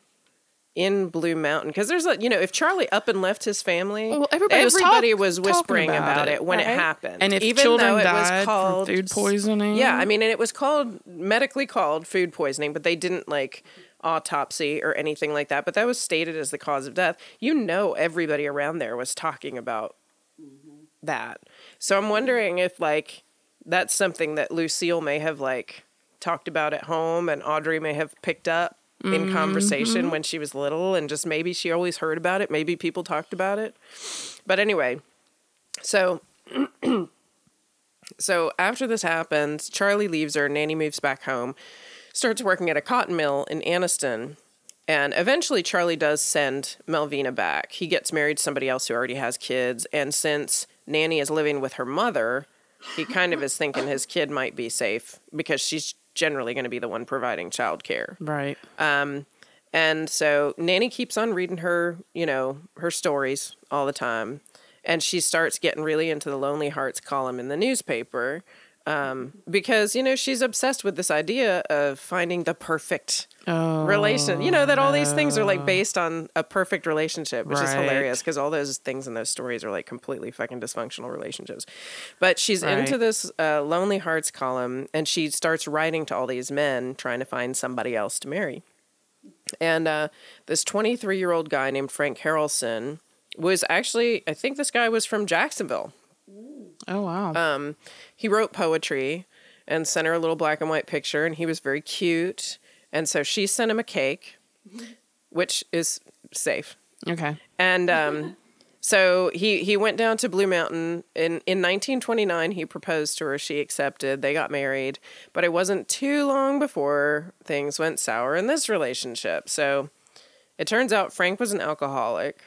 in Blue Mountain, because there's a, you know, if Charlie up and left his family, Well, everybody was talk- was whispering about about, it, it, when right? it happened. And if even children though it died was called food poisoning? yeah, I mean, and it was called medically called food poisoning, but they didn't like autopsy or anything like that. But that was stated as the cause of death. You know, everybody around there was talking about mm-hmm. that. So I'm wondering if like that's something that Lucille may have like talked about at home, and Audrey may have picked up in mm-hmm, conversation mm-hmm. when she was little, and just maybe she always heard about it. Maybe people talked about it. But anyway, So, (clears throat) so after this happens, Charlie leaves her. Nannie moves back home, starts working at a cotton mill in Anniston, and eventually Charlie does send Melvina back. He gets married to somebody else who already has kids, and since Nannie is living with her mother, he kind of is thinking his kid might be safe because she's generally going to be the one providing childcare. Right. Um, and so Nanny keeps on reading her, you know, her stories all the time. And she starts getting really into the Lonely Hearts column in the newspaper um, because, you know, she's obsessed with this idea of finding the perfect Oh, relation. You know, that all these things are like based on a perfect relationship, which is hilarious because all those things in those stories are like completely fucking dysfunctional relationships. But she's into this uh, Lonely Hearts column and she starts writing to all these men trying to find somebody else to marry. And uh, this 23 year old guy named Frank Harrelson was actually, I think this guy was from Jacksonville. Oh wow. Um, he wrote poetry and sent her a little black and white picture, and he was very cute. And so she sent him a cake, which is safe. okay. And um, (laughs) so he he went down to Blue Mountain in in 1929. He proposed to her. She accepted. They got married, but it wasn't too long before things went sour in this relationship. So it turns out Frank was an alcoholic.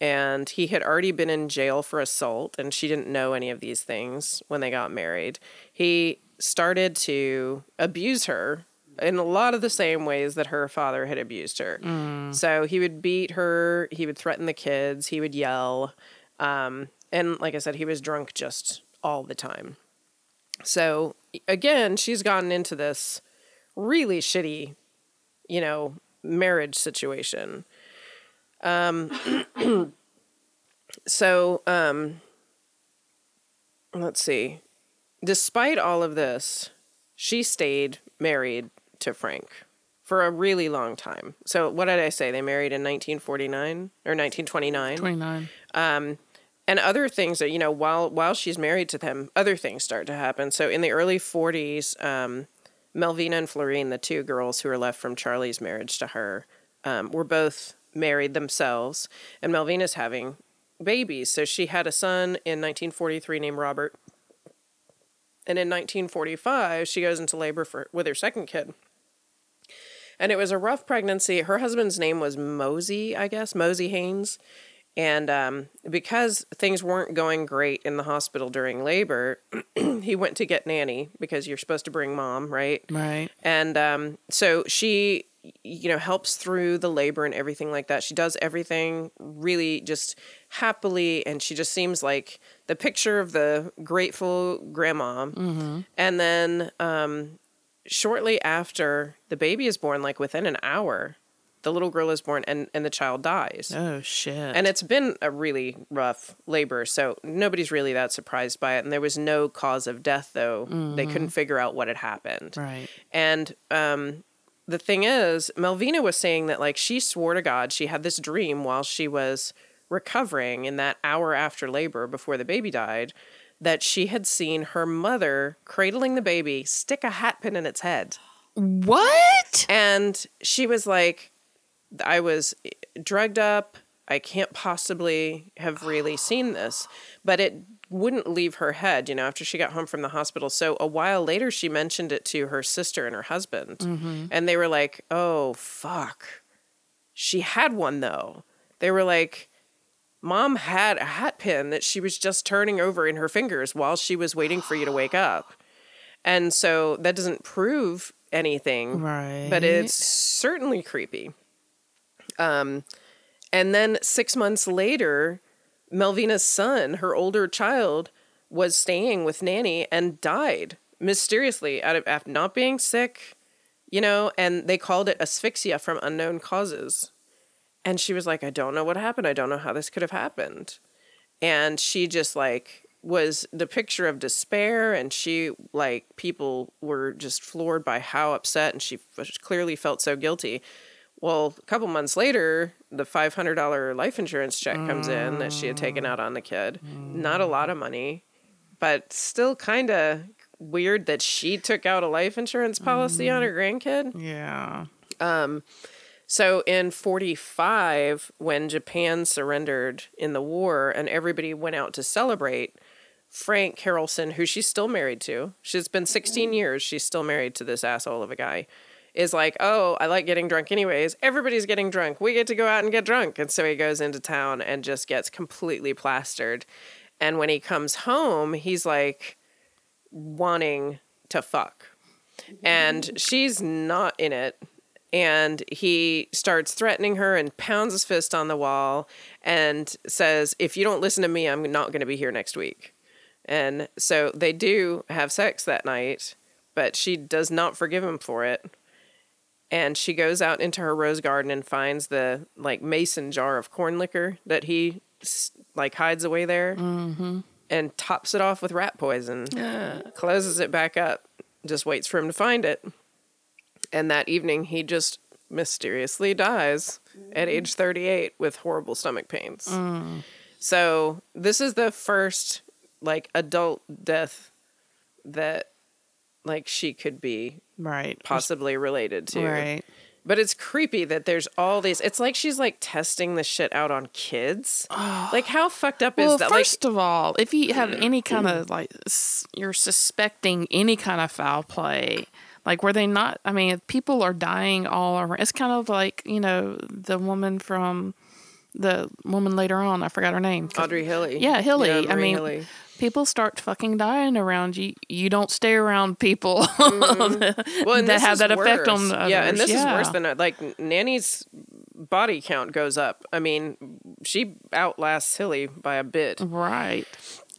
And he had already been in jail for assault, and she didn't know any of these things when they got married. He started to abuse her in a lot of the same ways that her father had abused her. So he would beat her, he would threaten the kids, he would yell. Um, and like I said, he was drunk just all the time. So again, she's gotten into this really shitty, you know, marriage situation. Um, (clears throat) so, um, let's see. Despite all of this, she stayed married to Frank for a really long time. So, what did I say? They married in 1949 or 1929 Twenty nine. Um, and other things that you know while while she's married to them other things start to happen so in the early 40s um, melvina and florine the two girls who are left from charlie's marriage to her um, were both married themselves and melvina's having babies. So she had a son in 1943 named robert. And in 1945 she goes into labor for with her second kid. And it was a rough pregnancy. Her husband's name was mosey i guess mosey haynes. And um, because things weren't going great in the hospital during labor, (clears throat) he went to get nannie because you're supposed to bring mom, right? Right. And um, so she, you know, helps through the labor and everything like that. She does everything really just happily, and she just seems like the picture of the grateful grandma. And then um, shortly after the baby is born, like within an hour, the little girl is born and, and the child dies. Oh shit. And it's been a really rough labor, so nobody's really that surprised by it. And there was no cause of death, though. They couldn't figure out what had happened. right. And um, the thing is, Melvina was saying that, like, she swore to God she had this dream while she was recovering in that hour after labor before the baby died that she had seen her mother cradling the baby stick a hat pin in its head. What? And she was like, I was eh, drugged up. I can't possibly have really seen this. But it wouldn't leave her head, you know, after she got home from the hospital. So a while later, she mentioned it to her sister and her husband. And they were like, oh, fuck. She had one, though. They were like, Mom had a hat pin that she was just turning over in her fingers while she was waiting for you to wake up. And so that doesn't prove anything Right. but it's certainly creepy. Um, and then six months later, Melvina's son, her older child, was staying with Nannie and died mysteriously out of after not being sick, you know, and they called it asphyxia from unknown causes. And she was like, I don't know what happened. I don't know how this could have happened. And she just like was the picture of despair and she like people were just floored by how upset and she clearly felt so guilty well a couple months later the $500 life insurance check comes in that she had taken out on the kid not a lot of money but still kind of weird that she took out a life insurance policy on her grandkid yeah. Um, So in 45, when Japan surrendered in the war and everybody went out to celebrate, Frank Harrelson, who she's still married to, she's been 16 years, she's still married to this asshole of a guy, is like, oh, I like getting drunk anyways. Everybody's getting drunk. We get to go out and get drunk. And so he goes into town and just gets completely plastered. And when he comes home, he's like wanting to fuck. And she's not in it and he starts threatening her and pounds his fist on the wall and says, If you don't listen to me, I'm not going to be here next week. And so they do have sex that night, but she does not forgive him for it. And she goes out into her rose garden and finds the like mason jar of corn liquor that he like hides away there mm-hmm. and tops it off with rat poison, yeah. closes it back up, just waits for him to find it. And that evening, he just mysteriously dies at mm-hmm. age 38 with horrible stomach pains. Mm. So, this is the first like adult death that like she could be Right. possibly related to. Right. But it's creepy that there's all these. It's like she's like testing the shit out on kids. (sighs) Like how fucked up Well, is that? first of all, if you have any (clears throat) kind of like you're suspecting any kind of foul play, like were they not? I mean, people are dying all around. It's kind of like you know the woman from the woman later on. I forgot her name. Audrey Hilley. Yeah, Hilley. Yeah, I mean, Hilley. People start fucking dying around you. You don't stay around people (laughs) well, and that have that effect on worse. others. Yeah, and this is worse than uh, like Nannie's body count goes up. I mean, she outlasts Hilley by a bit. right.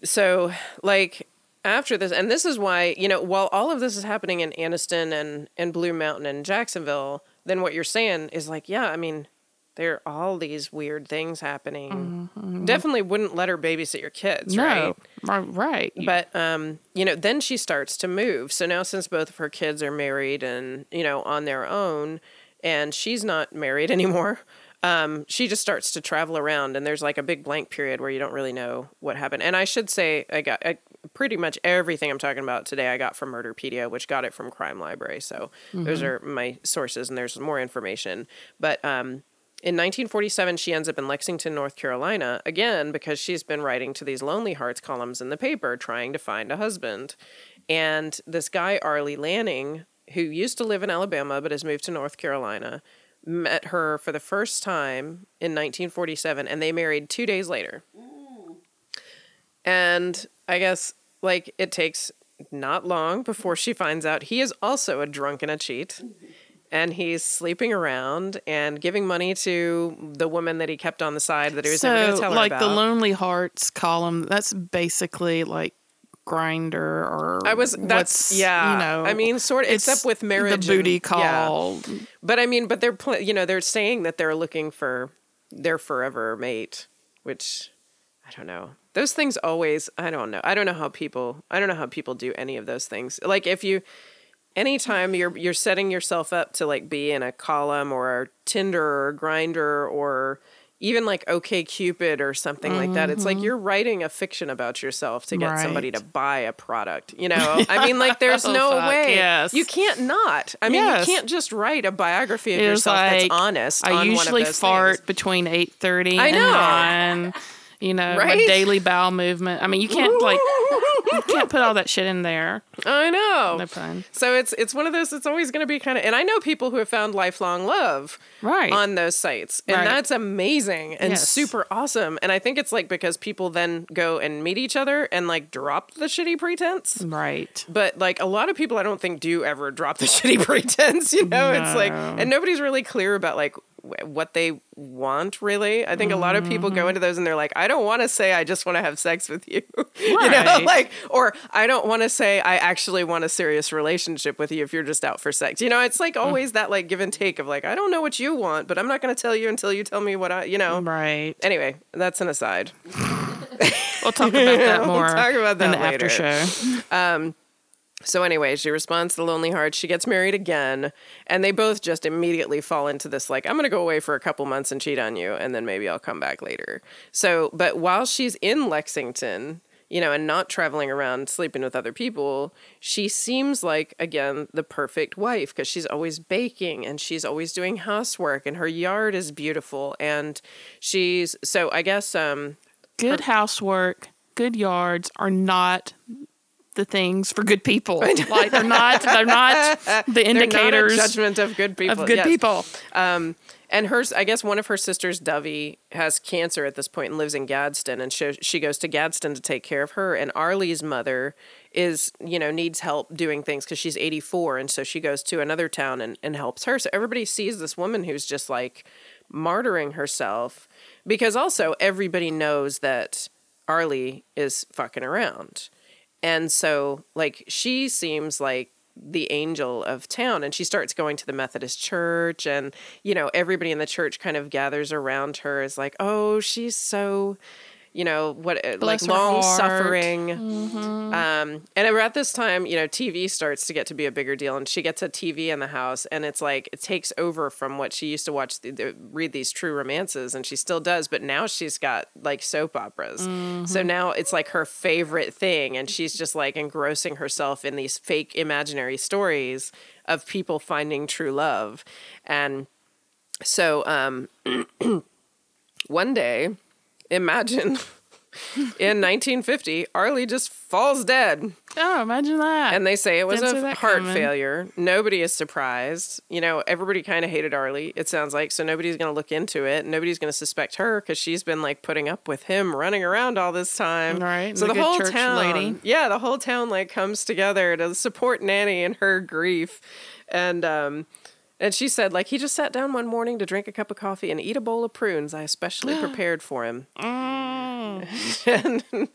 So, like after this, and this is why you know, while all of this is happening in Anniston and and Blue Mountain and Jacksonville, then what you're saying is like, yeah, I mean. There are all these weird things happening. Definitely wouldn't let her babysit your kids, right? Mm-hmm. No, right, right. But um, you know, then she starts to move. So now since both of her kids are married and, you know, on their own and she's not married (laughs) anymore, um, she just starts to travel around and there's like a big blank period where you don't really know what happened. And I should say I got I, pretty much everything I'm talking about today I got from Murderpedia, which got it from Crime Library. So those are my sources and there's more information. But um in 1947, she ends up in Lexington, North Carolina, again, because she's been writing to these Lonely Hearts columns in the paper trying to find a husband. And this guy, Arlie Lanning, who used to live in Alabama but has moved to North Carolina, met her for the first time in 1947, and they married two days later. And I guess, like, it takes not long before she finds out he is also a drunk and a cheat and he's sleeping around and giving money to the woman that he kept on the side that he was never going to so tell her like about. the lonely hearts column that's basically like Grindr or I was that's yeah. you know I mean, sort of it's except with marriage, the booty and- yeah. call But I mean, but they're pl- you know they're saying that they're looking for their forever mate, which I don't know. Those things always I don't know. I don't know how people I don't know how people do any of those things. Like if you anytime you're you're setting yourself up to like be in a column or Tinder or Grindr or even like OK Cupid or something like that. It's like you're writing a fiction about yourself to get somebody to Mm-hmm. Buy a product. You know, (laughs) I mean, like there's (laughs) Oh, no fuck, way yes. you can't not. I mean, Yes. you can't just write a biography of It yourself that's honest. I on usually one of those fart things. between eight thirty I and know. nine. You know, my Right? daily bowel movement. I mean, you can't like (laughs) you can't put all that shit in there. I know. No pun. So it's it's one of those. It's always going to be kind of. And I know people who have found lifelong love Right. on those sites, and Right. that's amazing and Yes. super awesome. And I think it's like because people then go and meet each other and like drop the shitty pretense. right. But like a lot of people, I don't think do ever drop the (laughs) shitty pretense. You know, it's like, and nobody's really clear about like what they want. Really, I think a lot of people go mm. into those and they're like, I don't want to say I just want to have sex with you, (laughs) you know, like, (laughs) or I don't want to say I actually want a serious relationship with you if you're just out for sex. You know, it's like Mm. always that like give and take of like, I don't know what you want, but I'm not going to tell you until you tell me what I, you know. Right. Anyway, that's an aside. (laughs) We'll talk about that (laughs) more. We'll talk about that in the later. after show. Um, So anyway, she responds to the Lonely Heart. She gets married again, and they both just immediately fall into this like, I'm going to go away for a couple months and cheat on you, and then maybe I'll come back later. So, but while she's in Lexington, you know, and not traveling around sleeping with other people, she seems like, again, the perfect wife because she's always baking and she's always doing housework and her yard is beautiful. And she's, so I guess, um, Good housework, good yards are not the things for good people. (laughs) Like they're not they're not (laughs) the they're not a indicators judgment of good people. of good Yes. people. Um, and hers, I guess one of her sisters, Dovey, has cancer at this point and lives in Gadsden, and she, she goes to Gadsden to take care of her. And Arlie's mother is, you know, needs help doing things because she's 84, and so she goes to another town and, and helps her. So everybody sees this woman who's just like martyring herself because also everybody knows that Arlie is fucking around. And so, like, she seems like the angel of town and she starts going to the Methodist church and you know everybody in the church kind of gathers around her is like oh she's so you know what uh, Bless like long heart. suffering um and at this time you know TV starts to get to be a bigger deal and she gets a TV in the house and it's like it takes over from what she used to watch the, the, read these true romances and she still does but now she's got like soap operas. So now it's like her favorite thing and she's just like engrossing herself in these fake imaginary stories of people finding true love. And so um (clears throat) one day imagine (laughs) in 1950 arlie just falls dead Oh, imagine that. and they say it was Didn't a heart coming. failure. Nobody is surprised. You know, everybody kind of hated Arlie, it sounds like. So nobody's going to look into it. Nobody's going to suspect her because she's been like putting up with him running around all this time. Right, So the the, whole town, lady. yeah, the whole town like comes together to support Nannie in her grief. And, um, and she said, like, he just sat down one morning to drink a cup of coffee and eat a bowl of prunes I especially (gasps) prepared for him. and (laughs)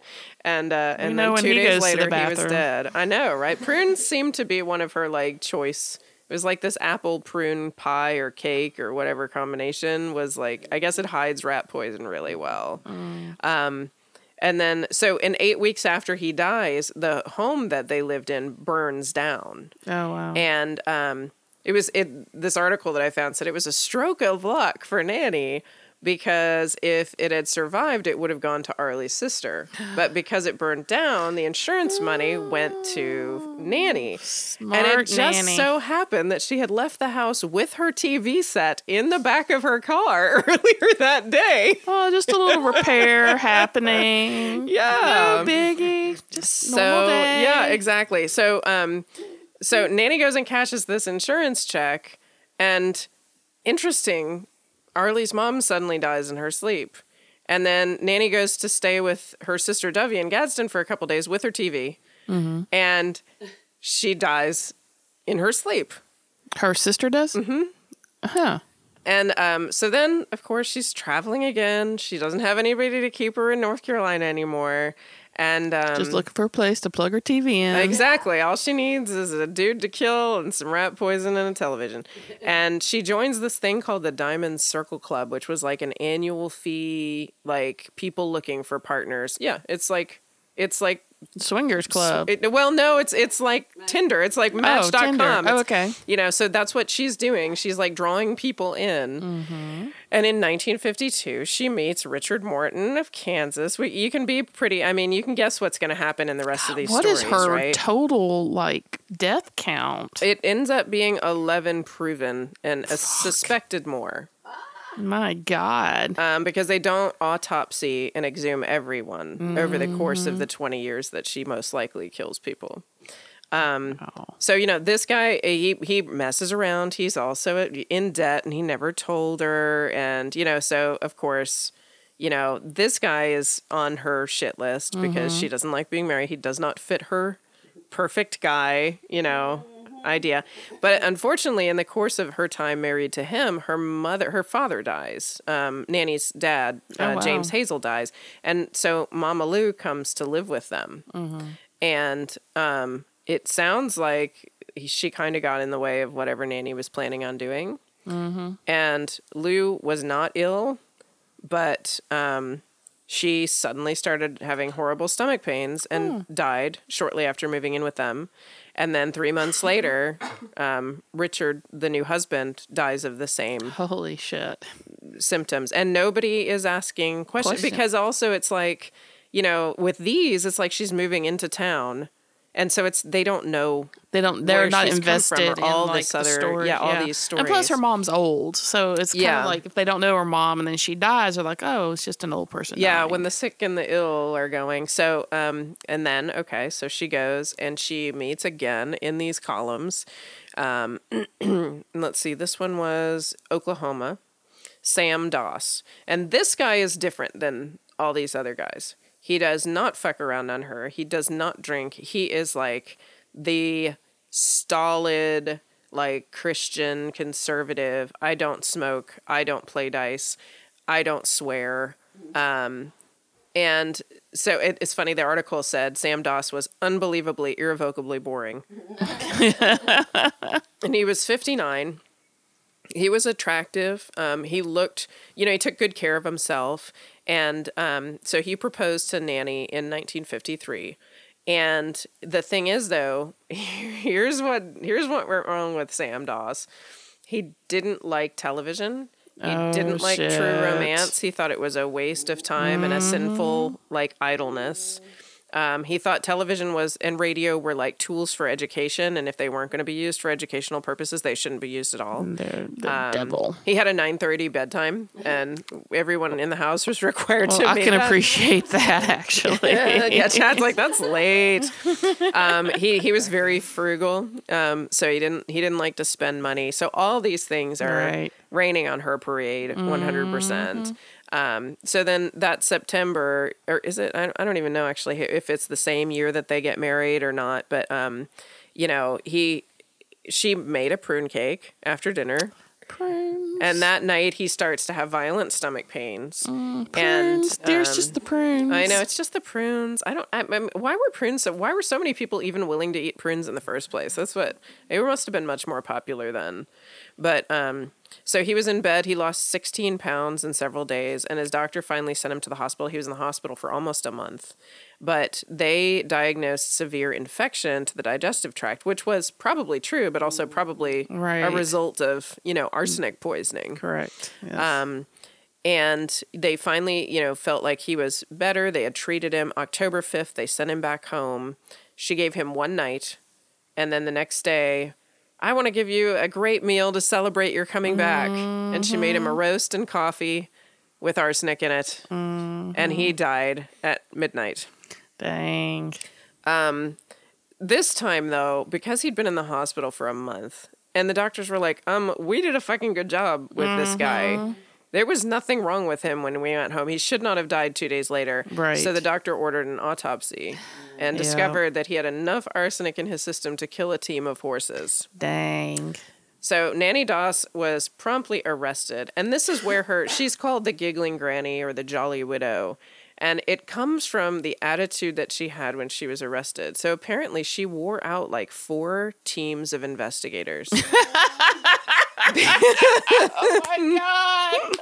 and, uh, and then two days to the later, he was dead. I know, right? Prunes seemed to be one of her like choice. It was like this apple prune pie or cake or whatever combination was like. I guess it hides rat poison really well. Mm. Um, and then so in eight weeks after he dies, the home that they lived in burns down. oh wow. And um, it was it. This article that I found said it was a stroke of luck for Nannie because if it had survived, it would have gone to Arlie's sister. But because it burned down, the insurance money went to Nannie. Smart and it just nannie. so happened that she had left the house with her TV set in the back of her car (laughs) earlier that day. Oh, just a little repair (laughs) happening. Yeah. No biggie. Just so yeah exactly so um so nannie goes and cashes this insurance check and interesting arlie's mom suddenly dies in her sleep and then nannie goes to stay with her sister dovey in gadsden for a couple days with her tv Mm-hmm. and she dies in her sleep Her sister does? Mm-hmm. Huh. and um, so then, of course, she's traveling again. She doesn't have anybody to keep her in North Carolina anymore. And um, Just looking for a place to plug her TV in. Exactly. All she needs is a dude to kill and some rat poison and a television. (laughs) And she joins this thing called the Diamond Circle Club, which was like an annual fee, like people looking for partners. Yeah, it's like it's like Swingers Club. it, well, no, it's it's like Tinder. It's like Match.com. Tinder. Oh, okay. You know, so that's what she's doing. She's like drawing people in. Mm-hmm. And in 1952, she meets Richard Morton of Kansas. We, you can be pretty. I mean, you can guess what's going to happen in the rest of these What stories, is her right? total like death count? It ends up being 11 proven and a suspected more My God. um, because they don't autopsy and exhume everyone over the course of the 20 years that she most likely kills people. Um. So, you know, this guy, he, he messes around. He's also in debt and he never told her. And, you know, so of course, you know, this guy is on her shit list because she doesn't like being married. He does not fit her perfect guy, you know, idea. But unfortunately, in the course of her time married to him, her mother, her father dies. Um, Nannie's dad, uh, Oh, wow. James Hazle, dies, and so Mama Lou comes to live with them. And um, it sounds like he, she kind of got in the way of whatever Nannie was planning on doing. And Lou was not ill, but um, she suddenly started having horrible stomach pains and died shortly after moving in with them. And then three months later, um, Richard, the new husband, dies of the same Holy shit. symptoms. And nobody is asking questions Question. because also it's like, you know, with these, it's like she's moving into town. And so it's they don't know They don't. They're not she's come from or invested in all like this other- story. yeah, all these stories And plus, her mom's old, so it's kind Yeah. of like if they don't know her mom and then she dies, they're like, oh, it's just an old person. Yeah, dying. when the sick and the ill are going. So, um, and then okay, so she goes and she meets again in these columns. Um, (clears throat) let's see, this one was Oklahoma, Sam Doss, and this guy is different than all these other guys. He does not fuck around on her. He does not drink. He is like the stolid, like Christian conservative. I don't smoke. I don't play dice. I don't swear. Um, and so it, it's funny. The article said Sam Doss was unbelievably, irrevocably boring. (laughs) and he was 59. He was attractive. Um, he looked, you know, he took good care of himself. And um, so he proposed to Nannie in 1953. And the thing is, though, (laughs) here's what here's what went wrong with Sam Doss. He didn't like television. He Oh, didn't like true romance. He thought it was a waste of time and a sinful like idleness. Um, he thought television was and radio were like tools for education, and if they weren't going to be used for educational purposes, they shouldn't be used at all. they're the Um, devil. He had a nine thirty bedtime, and everyone in the house was (laughs) required Well, to. I can that. appreciate that (laughs) actually. yeah, Chad's like that's late. (laughs) Um, he he was very frugal, um, so he didn't he didn't like to spend money. So all these things are Right. raining on her parade, one hundred percent. Um, so then that September, or is it? I, I don't even know actually if it's the same year that they get married or not. But um, you know, he she made a prune cake after dinner. Prunes. And that night he starts to have violent stomach pains. and Prunes. There's um, just the prunes. I know it's just the prunes. I don't. I, I mean, why were prunes? So, why were so many people even willing to eat prunes in the first place? That's what it must have been much more popular then. But um, so he was in bed. He lost 16 pounds in several days, and his doctor finally sent him to the hospital. He was in the hospital for almost a month, but they diagnosed severe infection to the digestive tract, which was probably true, but also probably a result of you know arsenic poisoning. Correct. Yes. Um, and they finally, you know, felt like he was better. They had treated him. October 5th, they sent him back home. She gave him one night. And then the next day, I want to give you a great meal to celebrate your coming back. And she made him a mm-hmm. roast and coffee with arsenic in it. Mm-hmm. And he died at midnight. Dang. Um, this time, though, because he'd been in the hospital for a month, and the doctors were like, um, we did a fucking good job with this guy. Mm-hmm. There was nothing wrong with him when we went home. He should not have died two days later. Right. So the doctor ordered an autopsy and Yeah. discovered that he had enough arsenic in his system to kill a team of horses. Dang. So Nannie Doss was promptly arrested, and this is where her she's called the giggling granny or the jolly widow. And it comes from the attitude that she had when she was arrested. So apparently she wore out like four teams of investigators. (laughs) Oh my god.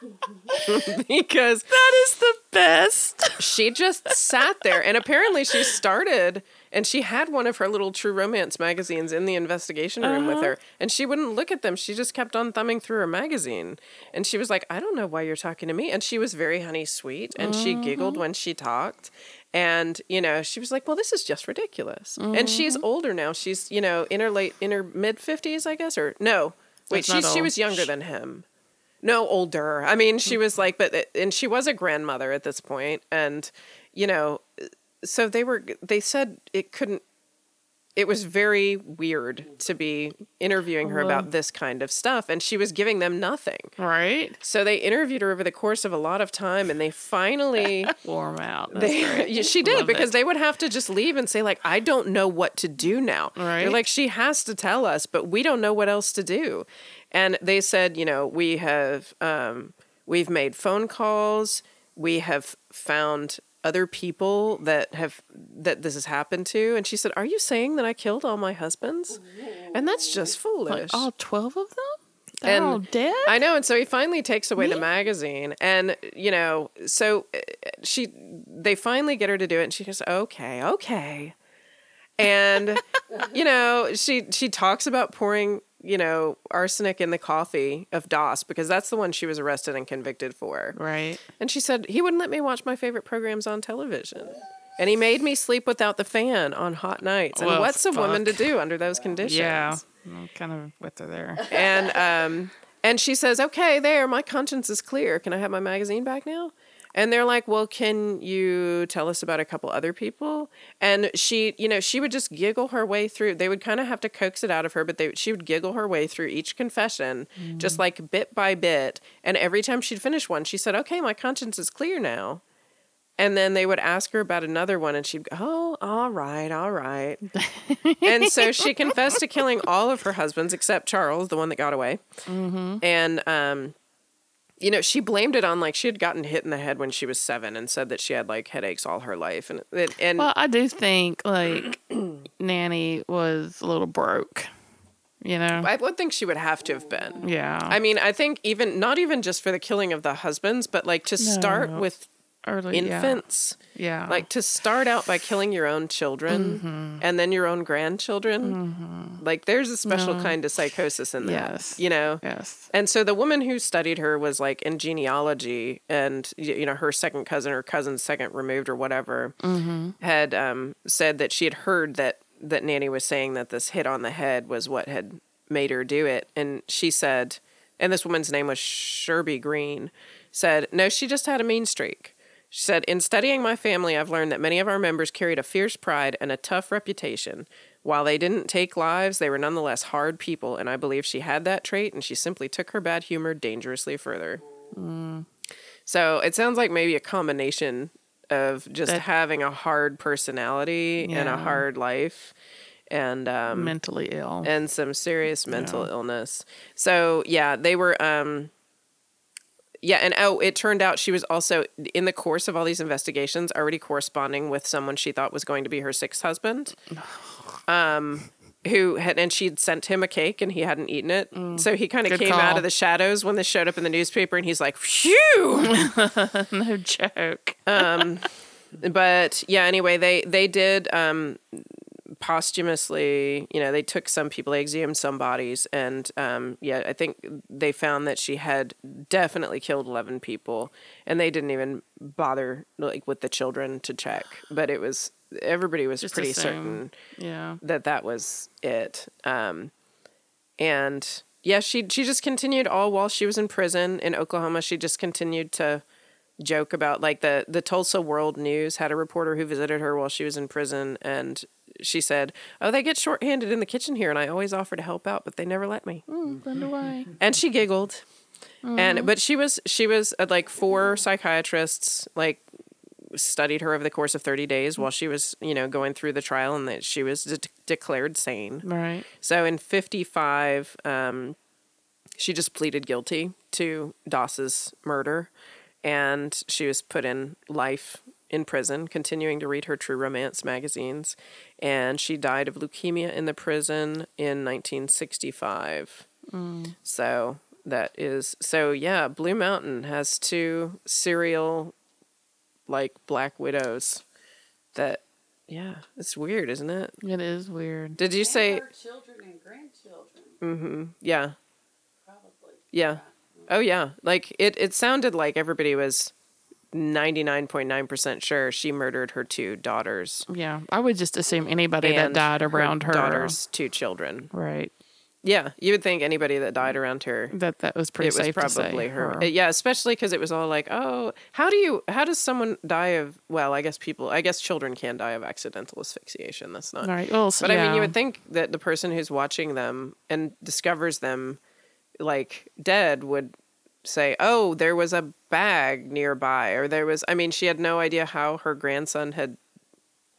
(laughs) because that is the best. she just sat there and apparently she started and she had one of her little true romance magazines in the investigation room with uh-huh. her and she wouldn't look at them she just kept on thumbing through her magazine and she was like i don't know why you're talking to me and she was very honey sweet and she giggled mm-hmm. when she talked and you know she was like well this is just ridiculous and she's older now she's you know in her late in her mid 50s i guess or no wait she's, she was younger than him no, older. I mean, she was like, but uh, and she was a grandmother at this point, and you know, so they were. They said it couldn't. It was very weird to be interviewing her about this kind of stuff, and she was giving them nothing. Right? So they interviewed her over the course of a lot of time, and they finally (laughs) Warm out. That's they, great. (laughs) She did Love because it. they would have to just leave and say like i don't know what to do now Right. they're like she has to tell us but we don't know what else to do and they said you know we have um, we've made phone calls we have found other people that have that this has happened to and she said are you saying that i killed all my husbands? And that's just foolish like all twelve of them. They're And all dead. I know, and so he finally takes away the magazine, and you know, so uh, she, they finally get her to do it, and she goes, "Okay, okay," and (laughs) you know, she she talks about pouring you know, arsenic in the coffee of Doss because that's the one she was arrested and convicted for. Right. And she said he wouldn't let me watch my favorite programs on television. And he made me sleep without the fan on hot nights. And Well, what's a woman to do under those conditions? Yeah. I'm kind of with her there. And um and she says, "Okay, there, my conscience is clear. Can I have my magazine back now?" And they're like, "Well, can you tell us about a couple other people?" And she, you know, she would just giggle her way through. They would kind of have to coax it out of her, but they she would giggle her way through each confession, just like bit by bit. And every time she'd finish one, she said, "Okay, my conscience is clear now." And then they would ask her about another one, and she'd go, "Oh, all right, all right." and so she (laughs) confessed to killing all of her husbands except Charles, the one that got away. And um, you know, she blamed it on like she had gotten hit in the head when she was seven, and said that she had like headaches all her life. And it- and Well, I do think like (clears throat) Nannie was a little broke. You know. I would think she would have to have been. yeah. I mean, I think even not even just for the killing of the husbands, but like to start with Early infants. Yeah. Like to start out by killing your own children Mm-hmm. and then your own grandchildren. Like there's a special No. kind of psychosis in that. Yes. You know? yes. And so the woman who studied her was like in genealogy, and you know her second cousin or cousin's second removed or whatever had um, said that she had heard that that Nannie was saying that this hit on the head was what had made her do it, and she said, and this woman's name was Sherby Green, said no, she just had a mean streak. She said, In studying my family, I've learned that many of our members carried a fierce pride and a tough reputation. While they didn't take lives, they were nonetheless hard people, and I believe she had that trait, and she simply took her bad humor dangerously further. So it sounds like maybe a combination of just That- having a hard personality and a hard life, and um, Mentally ill. and some serious mental illness. So yeah, they were um yeah, and oh, it turned out she was also in the course of all these investigations already corresponding with someone she thought was going to be her sixth husband. (sighs) Um who had and she'd sent him a cake and he hadn't eaten it. So he kind of came out of the shadows when this showed up in the newspaper and he's like, "Phew." (laughs) no joke. but yeah anyway they they did um posthumously you know they took some people they exhumed some bodies and um yeah i think they found that she had definitely killed 11 people and they didn't even bother like with the children to check but it was everybody was Just pretty certain Yeah. that that was it. Um, and yeah, she she just continued all while she was in prison in Oklahoma. She just continued to joke about like the the Tulsa World News had a reporter who visited her while she was in prison, and she said, "Oh, they get shorthanded in the kitchen here, and I always offer to help out, but they never let me." Run away. and she giggled and but she was she was uh, like four psychiatrists like studied her over the course of 30 days while she was you know going through the trial and that she was de- declared sane Right. so in 55 um, she just pleaded guilty to doss's murder and she was put in life in prison continuing to read her true romance magazines and she died of leukemia in the prison in 1965 so that is so yeah, Blue Mountain has two serial like black widows that yeah, it's weird, isn't it? It is weird. Did you And say children and grandchildren, Mm mhm. Yeah. probably. Yeah. Oh yeah. Like it it sounded like everybody was 99.9% sure she murdered her two daughters Yeah. I would just assume anybody that died around her. daughter's two children. Right. Yeah, you would think anybody that died around her That that was pretty it was safe to say. probably her. Uh, Yeah, especially because it was all like, oh, how do you, how does someone die of? Well, I guess people, I guess children can die of accidental asphyxiation. That's not. Right. Well, so, But I mean, you would think that the person who's watching them and discovers them, like dead, would say, "Oh, there was a bag nearby," or there was. I mean, she had no idea how her grandson had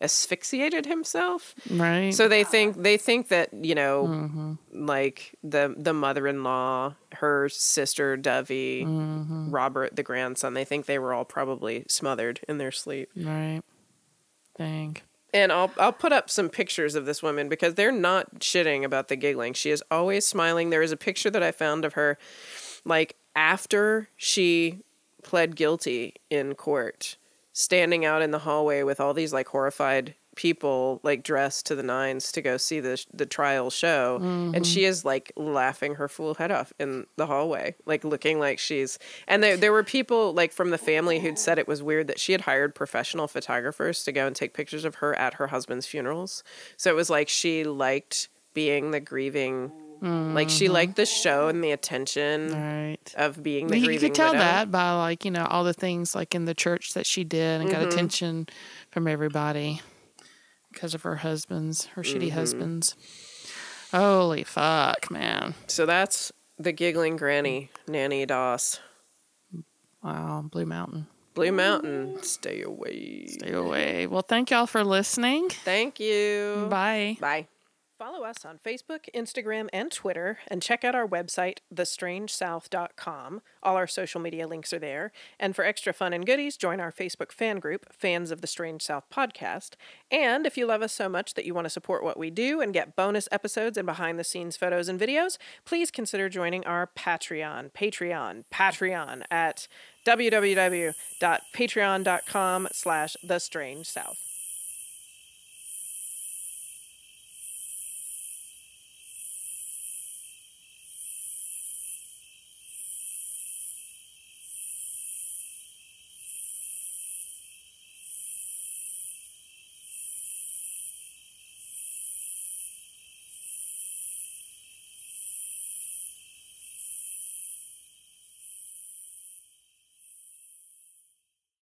asphyxiated himself. Right. So they think they think that you know, Mm-hmm. like the the mother in law, her sister Dovey, Mm-hmm. Robert the grandson. They think they were all probably smothered in their sleep. right. Dang. And I'll I'll put up some pictures of this woman because they're not shitting about the giggling. She is always smiling. There is a picture that I found of her, like after she pled guilty in court, standing out in the hallway with all these like horrified people like dressed to the nines to go see the the trial show. And she is like laughing her fool head off in the hallway like looking like she's and there there were people like from the family who'd said it was weird that she had hired professional photographers to go and take pictures of her at her husband's funerals. So it was like she liked being the grieving like she liked the show and the attention Right. of being the you could tell widow. that by like you know all the things like in the church that she did and got Mm-hmm. attention from everybody because of her husbands, her Mm-hmm. shitty husbands. Holy fuck, man! So that's the giggling granny, Nannie Doss. Wow, Blue Mountain, Blue Mountain, stay away. stay away. Well, thank y'all for listening. Thank you. Bye. Bye. Follow us on Facebook, Instagram, and Twitter, and check out our website, thestrangesouth.com. All our social media links are there. And for extra fun and goodies, join our Facebook fan group, Fans of the Strange South Podcast. And if you love us so much that you want to support what we do and get bonus episodes and behind the scenes photos and videos, please consider joining our Patreon, Patreon, Patreon at www.patreon.com slash the strange south.